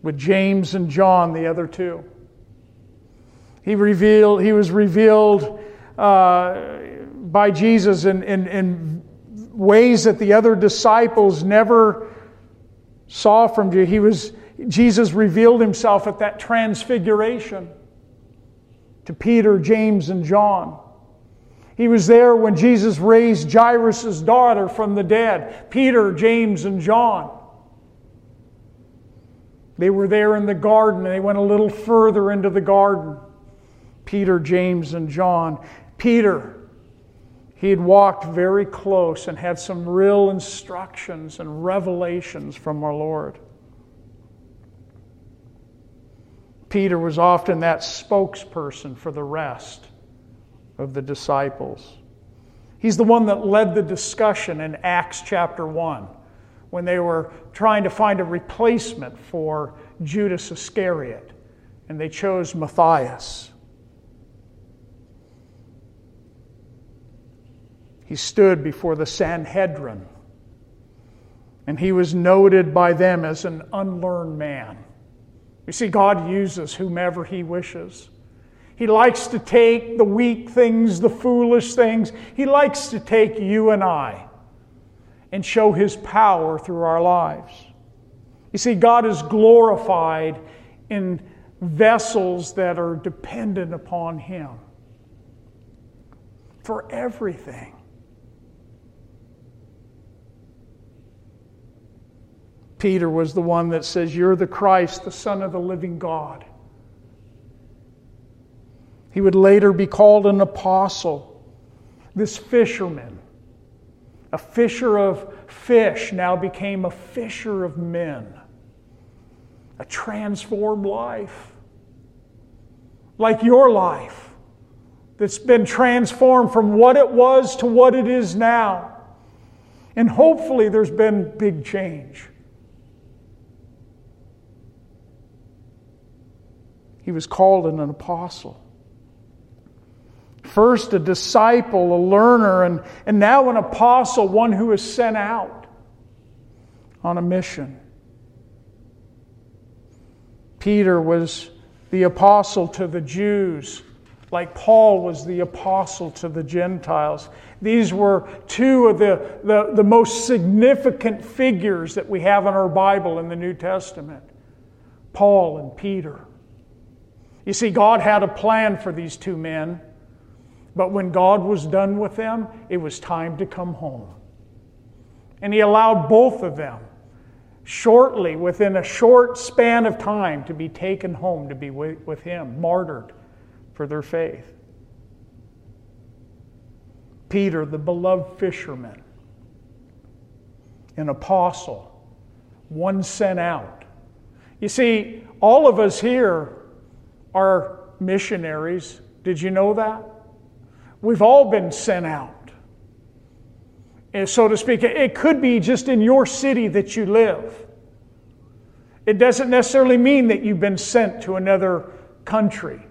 with James and John, the other two. He, revealed, he was revealed uh, by Jesus in, in, in ways that the other disciples never saw from you. He was, Jesus revealed himself at that transfiguration to Peter, James, and John. He was there when Jesus raised Jairus' daughter from the dead, Peter, James, and John. They were there in the garden, and they went a little further into the garden. Peter, James, and John. Peter, he had walked very close and had some real instructions and revelations from our Lord. Peter was often that spokesperson for the rest of the disciples. He's the one that led the discussion in Acts chapter 1 when they were trying to find a replacement for Judas Iscariot, and they chose Matthias. He stood before the Sanhedrin, and he was noted by them as an unlearned man. You see, God uses whomever He wishes. He likes to take the weak things, the foolish things. He likes to take you and I and show His power through our lives. You see, God is glorified in vessels that are dependent upon Him for everything. Peter was the one that says, You're the Christ, the Son of the living God. He would later be called an apostle. This fisherman, a fisher of fish, now became a fisher of men. A transformed life. Like your life, that's been transformed from what it was to what it is now. And hopefully, there's been big change. He was called an apostle. First, a disciple, a learner, and, and now an apostle, one who is sent out on a mission. Peter was the apostle to the Jews, like Paul was the apostle to the Gentiles. These were two of the, the, the most significant figures that we have in our Bible in the New Testament Paul and Peter. You see, God had a plan for these two men, but when God was done with them, it was time to come home. And He allowed both of them, shortly, within a short span of time, to be taken home to be with Him, martyred for their faith. Peter, the beloved fisherman, an apostle, one sent out. You see, all of us here are missionaries. Did you know that? We've all been sent out. And so to speak, it could be just in your city that you live. It doesn't necessarily mean that you've been sent to another country.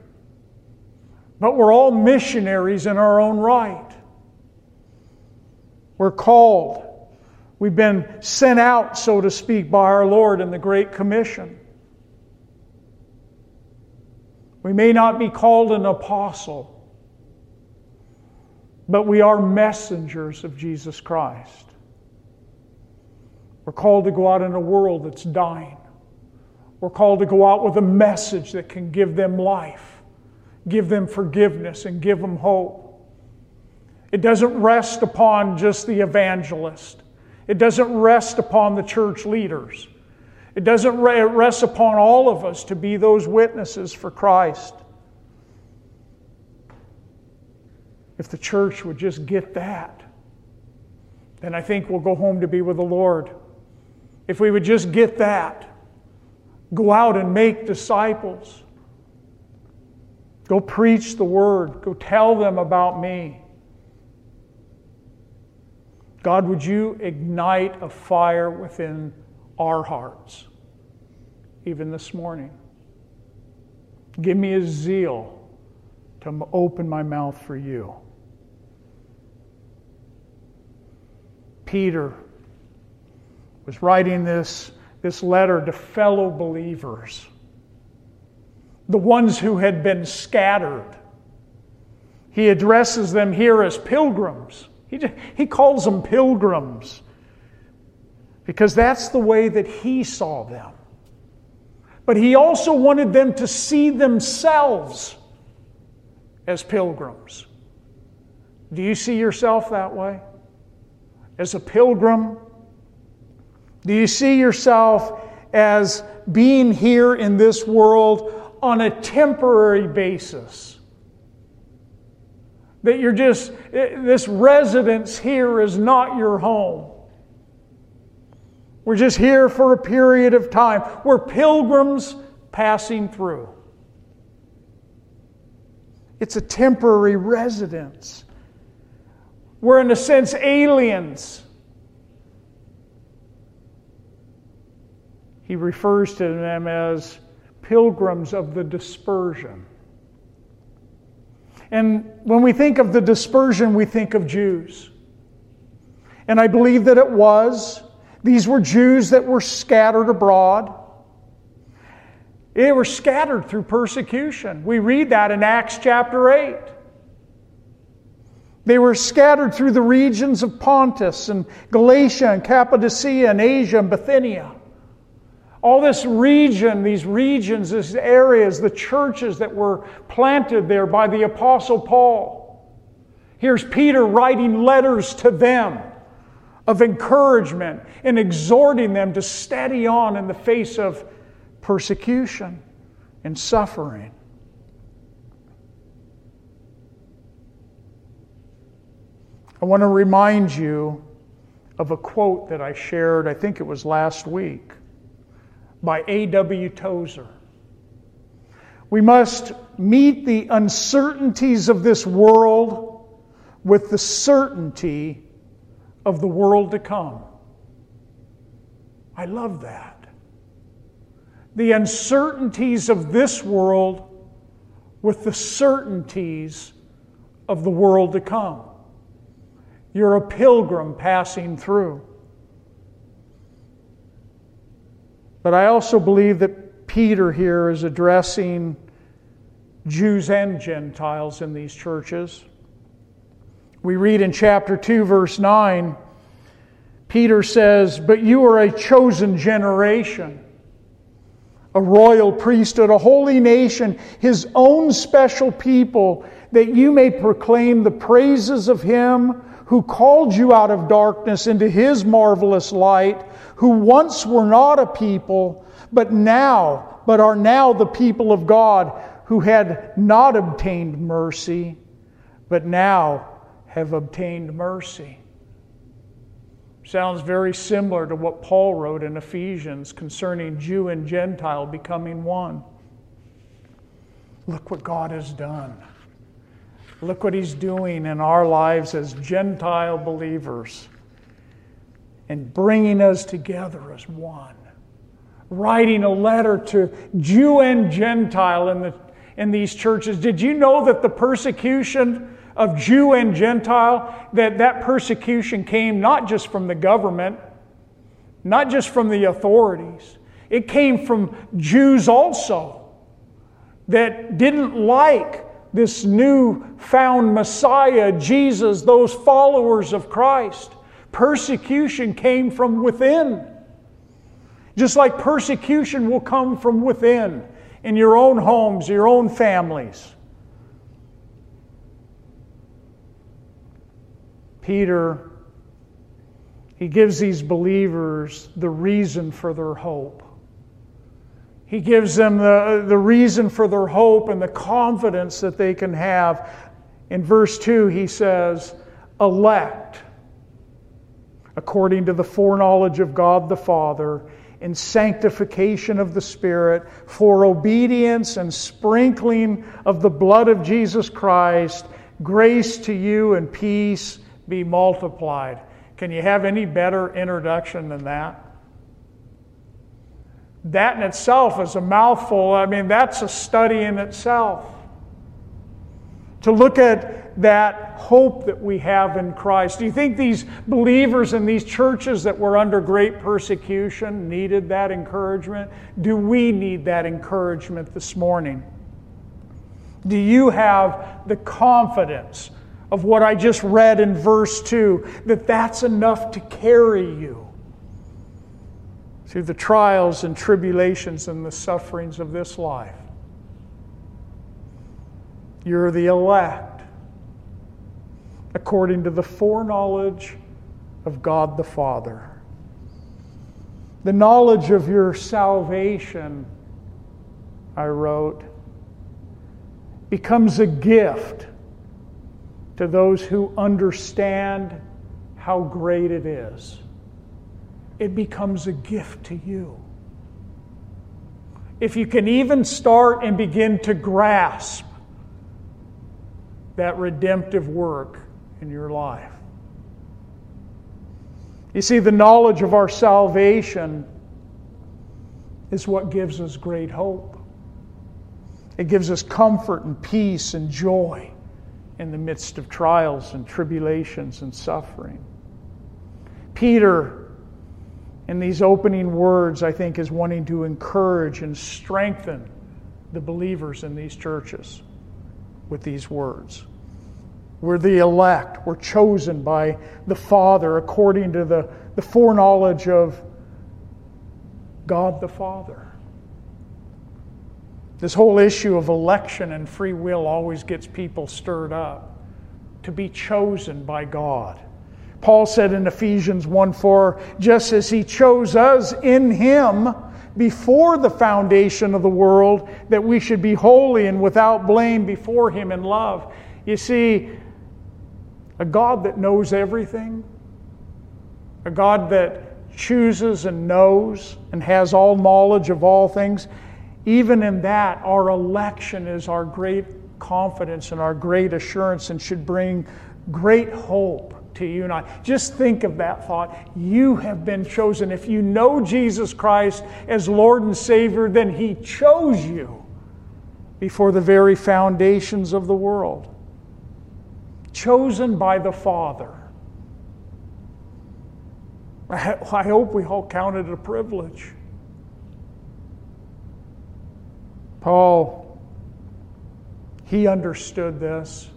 But we're all missionaries in our own right. We're called. We've been sent out, so to speak, by our Lord in the Great Commission. We may not be called an apostle, but we are messengers of Jesus Christ. We're called to go out in a world that's dying. We're called to go out with a message that can give them life, give them forgiveness, and give them hope. It doesn't rest upon just the evangelist, it doesn't rest upon the church leaders. It doesn't rest upon all of us to be those witnesses for Christ. If the church would just get that, then I think we'll go home to be with the Lord. If we would just get that, go out and make disciples. Go preach the word. Go tell them about me. God, would you ignite a fire within our hearts, even this morning? Give me a zeal to open my mouth for you. Peter was writing this, this letter to fellow believers, the ones who had been scattered. He addresses them here as pilgrims. He, he calls them pilgrims because that's the way that he saw them. But he also wanted them to see themselves as pilgrims. Do you see yourself that way? As a pilgrim? Do you see yourself as being here in this world on a temporary basis? That you're just, eh, this residence here is not your home. We're just here for a period of time. We're pilgrims passing through. It's a temporary residence. We're, in a sense, aliens. He refers to them as pilgrims of the dispersion. And when we think of the dispersion, we think of Jews. And I believe that it was. These were Jews that were scattered abroad. They were scattered through persecution. We read that in Acts chapter 8. They were scattered through the regions of Pontus and Galatia and Cappadocia and Asia and Bithynia. All this region, these regions, these areas, the churches that were planted there by the Apostle Paul. Here's Peter writing letters to them of encouragement and exhorting them to steady on in the face of persecution and suffering. I want to remind you of a quote that I shared, I think it was last week, by A.W. Tozer. We must meet the uncertainties of this world with the certainty of the world to come. I love that. The uncertainties of this world with the certainties of the world to come. You're a pilgrim passing through. But I also believe that Peter here is addressing Jews and Gentiles in these churches. We read in chapter 2, verse 9, Peter says, But you are a chosen generation, a royal priesthood, a holy nation, his own special people, that you may proclaim the praises of him who called you out of darkness into his marvelous light, who once were not a people, but now, but are now the people of God, who had not obtained mercy, but now have obtained mercy. Sounds very similar to what Paul wrote in Ephesians concerning Jew and Gentile becoming one. Look what God has done. Look what He's doing in our lives as Gentile believers and bringing us together as one. Writing a letter to Jew and Gentile in, the, in these churches. Did you know that the persecution of Jew and Gentile, that that persecution came not just from the government, not just from the authorities, it came from Jews also that didn't like this new found Messiah, Jesus, those followers of Christ. Persecution came from within. Just like persecution will come from within in your own homes, your own families. Peter, he gives these believers the reason for their hope. He gives them the, the reason for their hope and the confidence that they can have. In verse 2, he says, elect according to the foreknowledge of God the Father in sanctification of the Spirit, for obedience and sprinkling of the blood of Jesus Christ, grace to you and peace be multiplied. Can you have any better introduction than that? That in itself is a mouthful. I mean, that's a study in itself. To look at that hope that we have in Christ. Do you think these believers in these churches that were under great persecution needed that encouragement? Do we need that encouragement this morning? Do you have the confidence of what I just read in verse 2 that that's enough to carry you through the trials and tribulations and the sufferings of this life? You're the elect according to the foreknowledge of God the Father. The knowledge of your salvation, I wrote, becomes a gift to those who understand how great it is. It becomes a gift to you. If you can even start and begin to grasp that redemptive work in your life. You see, the knowledge of our salvation is what gives us great hope. It gives us comfort and peace and joy in the midst of trials and tribulations and suffering. Peter, in these opening words, I think, is wanting to encourage and strengthen the believers in these churches with these words. We're the elect, we're chosen by the Father according to the, the foreknowledge of God the Father. This whole issue of election and free will always gets people stirred up to be chosen by God. Paul said in Ephesians 1 4, just as he chose us in him before the foundation of the world, that we should be holy and without blame before him in love. You see, a God that knows everything, a God that chooses and knows and has all knowledge of all things even in that, our election is our great confidence and our great assurance and should bring great hope to you and I. Just think of that thought. You have been chosen. If you know Jesus Christ as Lord and Savior, then He chose you before the very foundations of the world. Chosen by the Father. I hope we all count it a privilege. Paul, he understood this.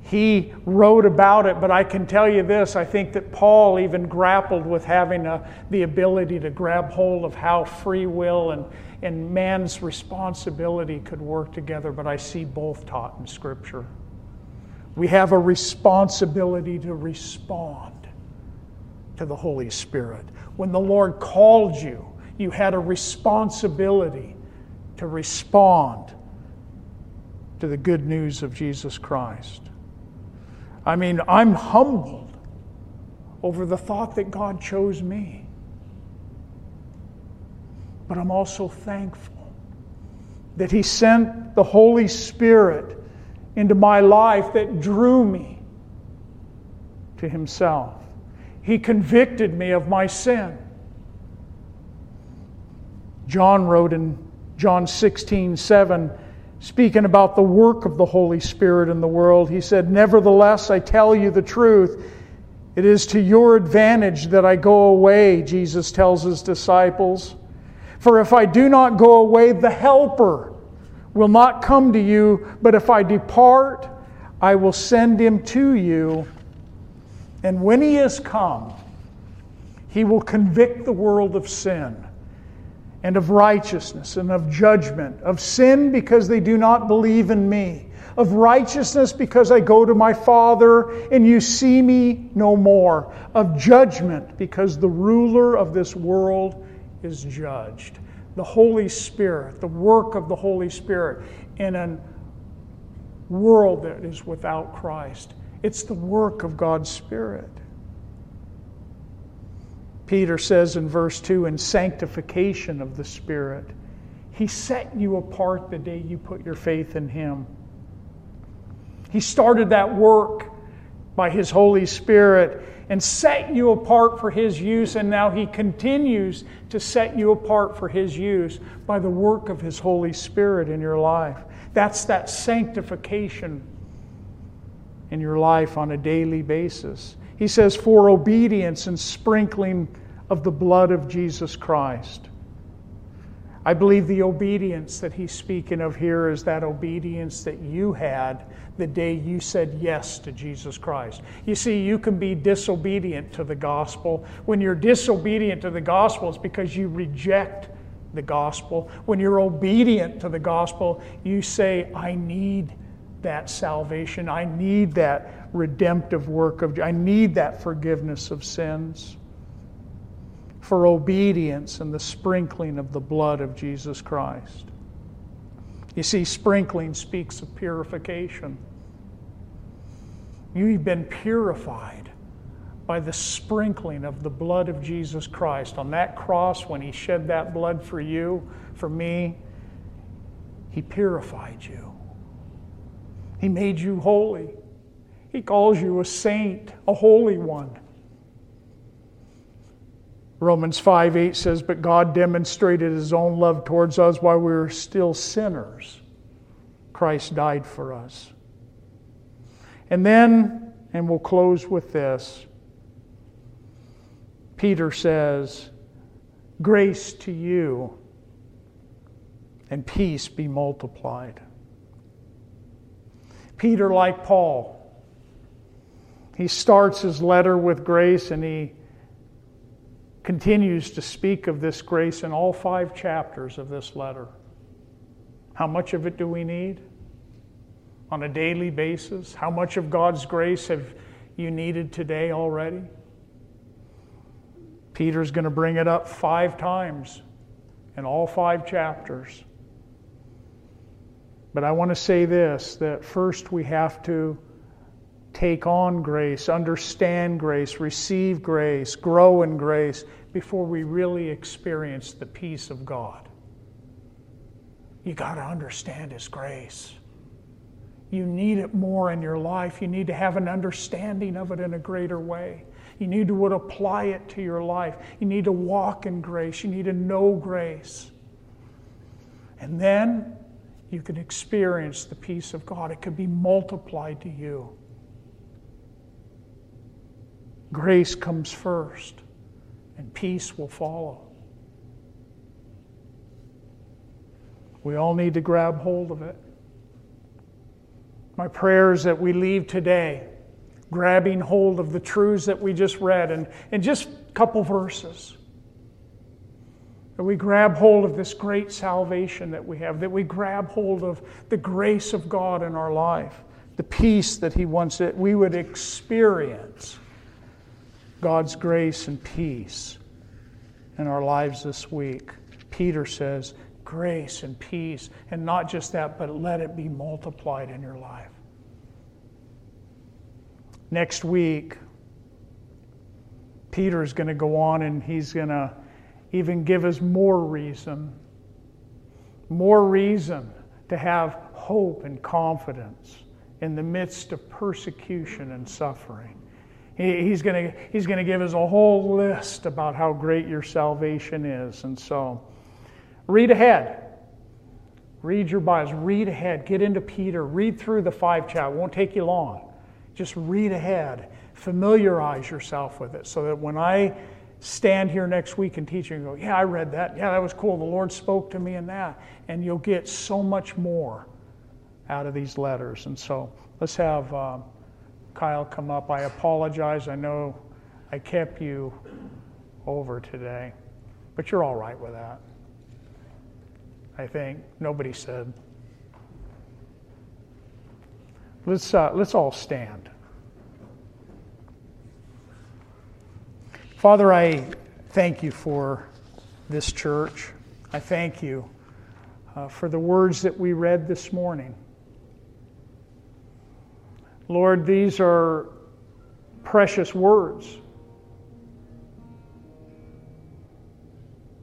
He wrote about it, but I can tell you this I think that Paul even grappled with having a, the ability to grab hold of how free will and, and man's responsibility could work together, but I see both taught in Scripture. We have a responsibility to respond to the Holy Spirit. When the Lord called you, you had a responsibility to respond to the good news of Jesus Christ. I mean, I'm humbled over the thought that God chose me. But I'm also thankful that He sent the Holy Spirit into my life that drew me to Himself. He convicted me of my sin. John wrote in John 16, 7, speaking about the work of the Holy Spirit in the world, he said, Nevertheless, I tell you the truth. It is to your advantage that I go away, Jesus tells his disciples. For if I do not go away, the Helper will not come to you, but if I depart, I will send him to you. And when he has come, he will convict the world of sin and of righteousness and of judgment, of sin because they do not believe in me, of righteousness because I go to my Father and you see me no more, of judgment because the ruler of this world is judged. The Holy Spirit, the work of the Holy Spirit in a world that is without Christ. It's the work of God's Spirit. Peter says in verse 2 in sanctification of the Spirit. He set you apart the day you put your faith in Him. He started that work by His Holy Spirit and set you apart for His use, and now He continues to set you apart for His use by the work of His Holy Spirit in your life. That's that sanctification in your life on a daily basis. He says, for obedience and sprinkling of the blood of Jesus Christ. I believe the obedience that he's speaking of here is that obedience that you had the day you said yes to Jesus Christ. You see, you can be disobedient to the gospel. When you're disobedient to the gospel, it's because you reject the gospel. When you're obedient to the gospel, you say, I need that salvation. I need that redemptive work of I need that forgiveness of sins for obedience and the sprinkling of the blood of Jesus Christ. You see, sprinkling speaks of purification. You've been purified by the sprinkling of the blood of Jesus Christ. On that cross, when He shed that blood for you, for me, He purified you. He made you holy. He calls you a saint, a holy one. Romans 5 8 says, But God demonstrated his own love towards us while we were still sinners. Christ died for us. And then, and we'll close with this Peter says, Grace to you and peace be multiplied. Peter, like Paul, he starts his letter with grace and he continues to speak of this grace in all five chapters of this letter. How much of it do we need on a daily basis? How much of God's grace have you needed today already? Peter's going to bring it up five times in all five chapters. But I want to say this that first we have to take on grace, understand grace, receive grace, grow in grace before we really experience the peace of God. You got to understand His grace. You need it more in your life. You need to have an understanding of it in a greater way. You need to apply it to your life. You need to walk in grace. You need to know grace. And then you can experience the peace of God. It could be multiplied to you. Grace comes first, and peace will follow. We all need to grab hold of it. My prayer is that we leave today grabbing hold of the truths that we just read and in just a couple verses. That we grab hold of this great salvation that we have, that we grab hold of the grace of God in our life, the peace that He wants that we would experience God's grace and peace in our lives this week. Peter says, grace and peace. And not just that, but let it be multiplied in your life. Next week, Peter is going to go on and he's going to even give us more reason, more reason to have hope and confidence in the midst of persecution and suffering. He's going he's to give us a whole list about how great your salvation is. And so, read ahead. Read your Bibles. Read ahead. Get into Peter. Read through the five chapters. It won't take you long. Just read ahead. Familiarize yourself with it so that when I stand here next week and teach you and go, Yeah, I read that. Yeah, that was cool. The Lord spoke to me in that. And you'll get so much more out of these letters. And so, let's have. Uh, Kyle come up. I apologize. I know I kept you over today, but you're all right with that. I think nobody said. Let's uh, let's all stand. Father, I thank you for this church. I thank you uh, for the words that we read this morning. Lord, these are precious words.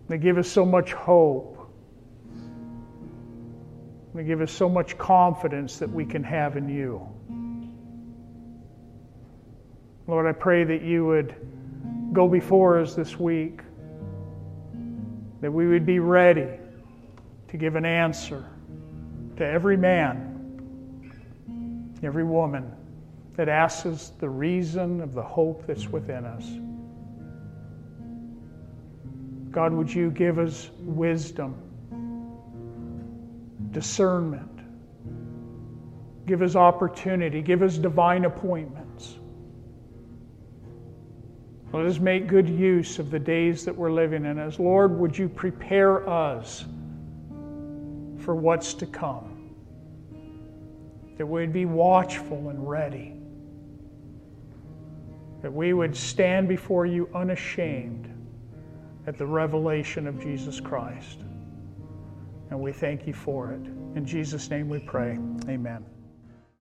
They give us so much hope. They give us so much confidence that we can have in you. Lord, I pray that you would go before us this week, that we would be ready to give an answer to every man, every woman that asks us the reason of the hope that's within us. God, would you give us wisdom, discernment, give us opportunity, give us divine appointments. Let us make good use of the days that we're living in. As Lord, would you prepare us for what's to come? That we'd be watchful and ready. That we would stand before you unashamed at the revelation of Jesus Christ. And we thank you for it. In Jesus' name we pray. Amen.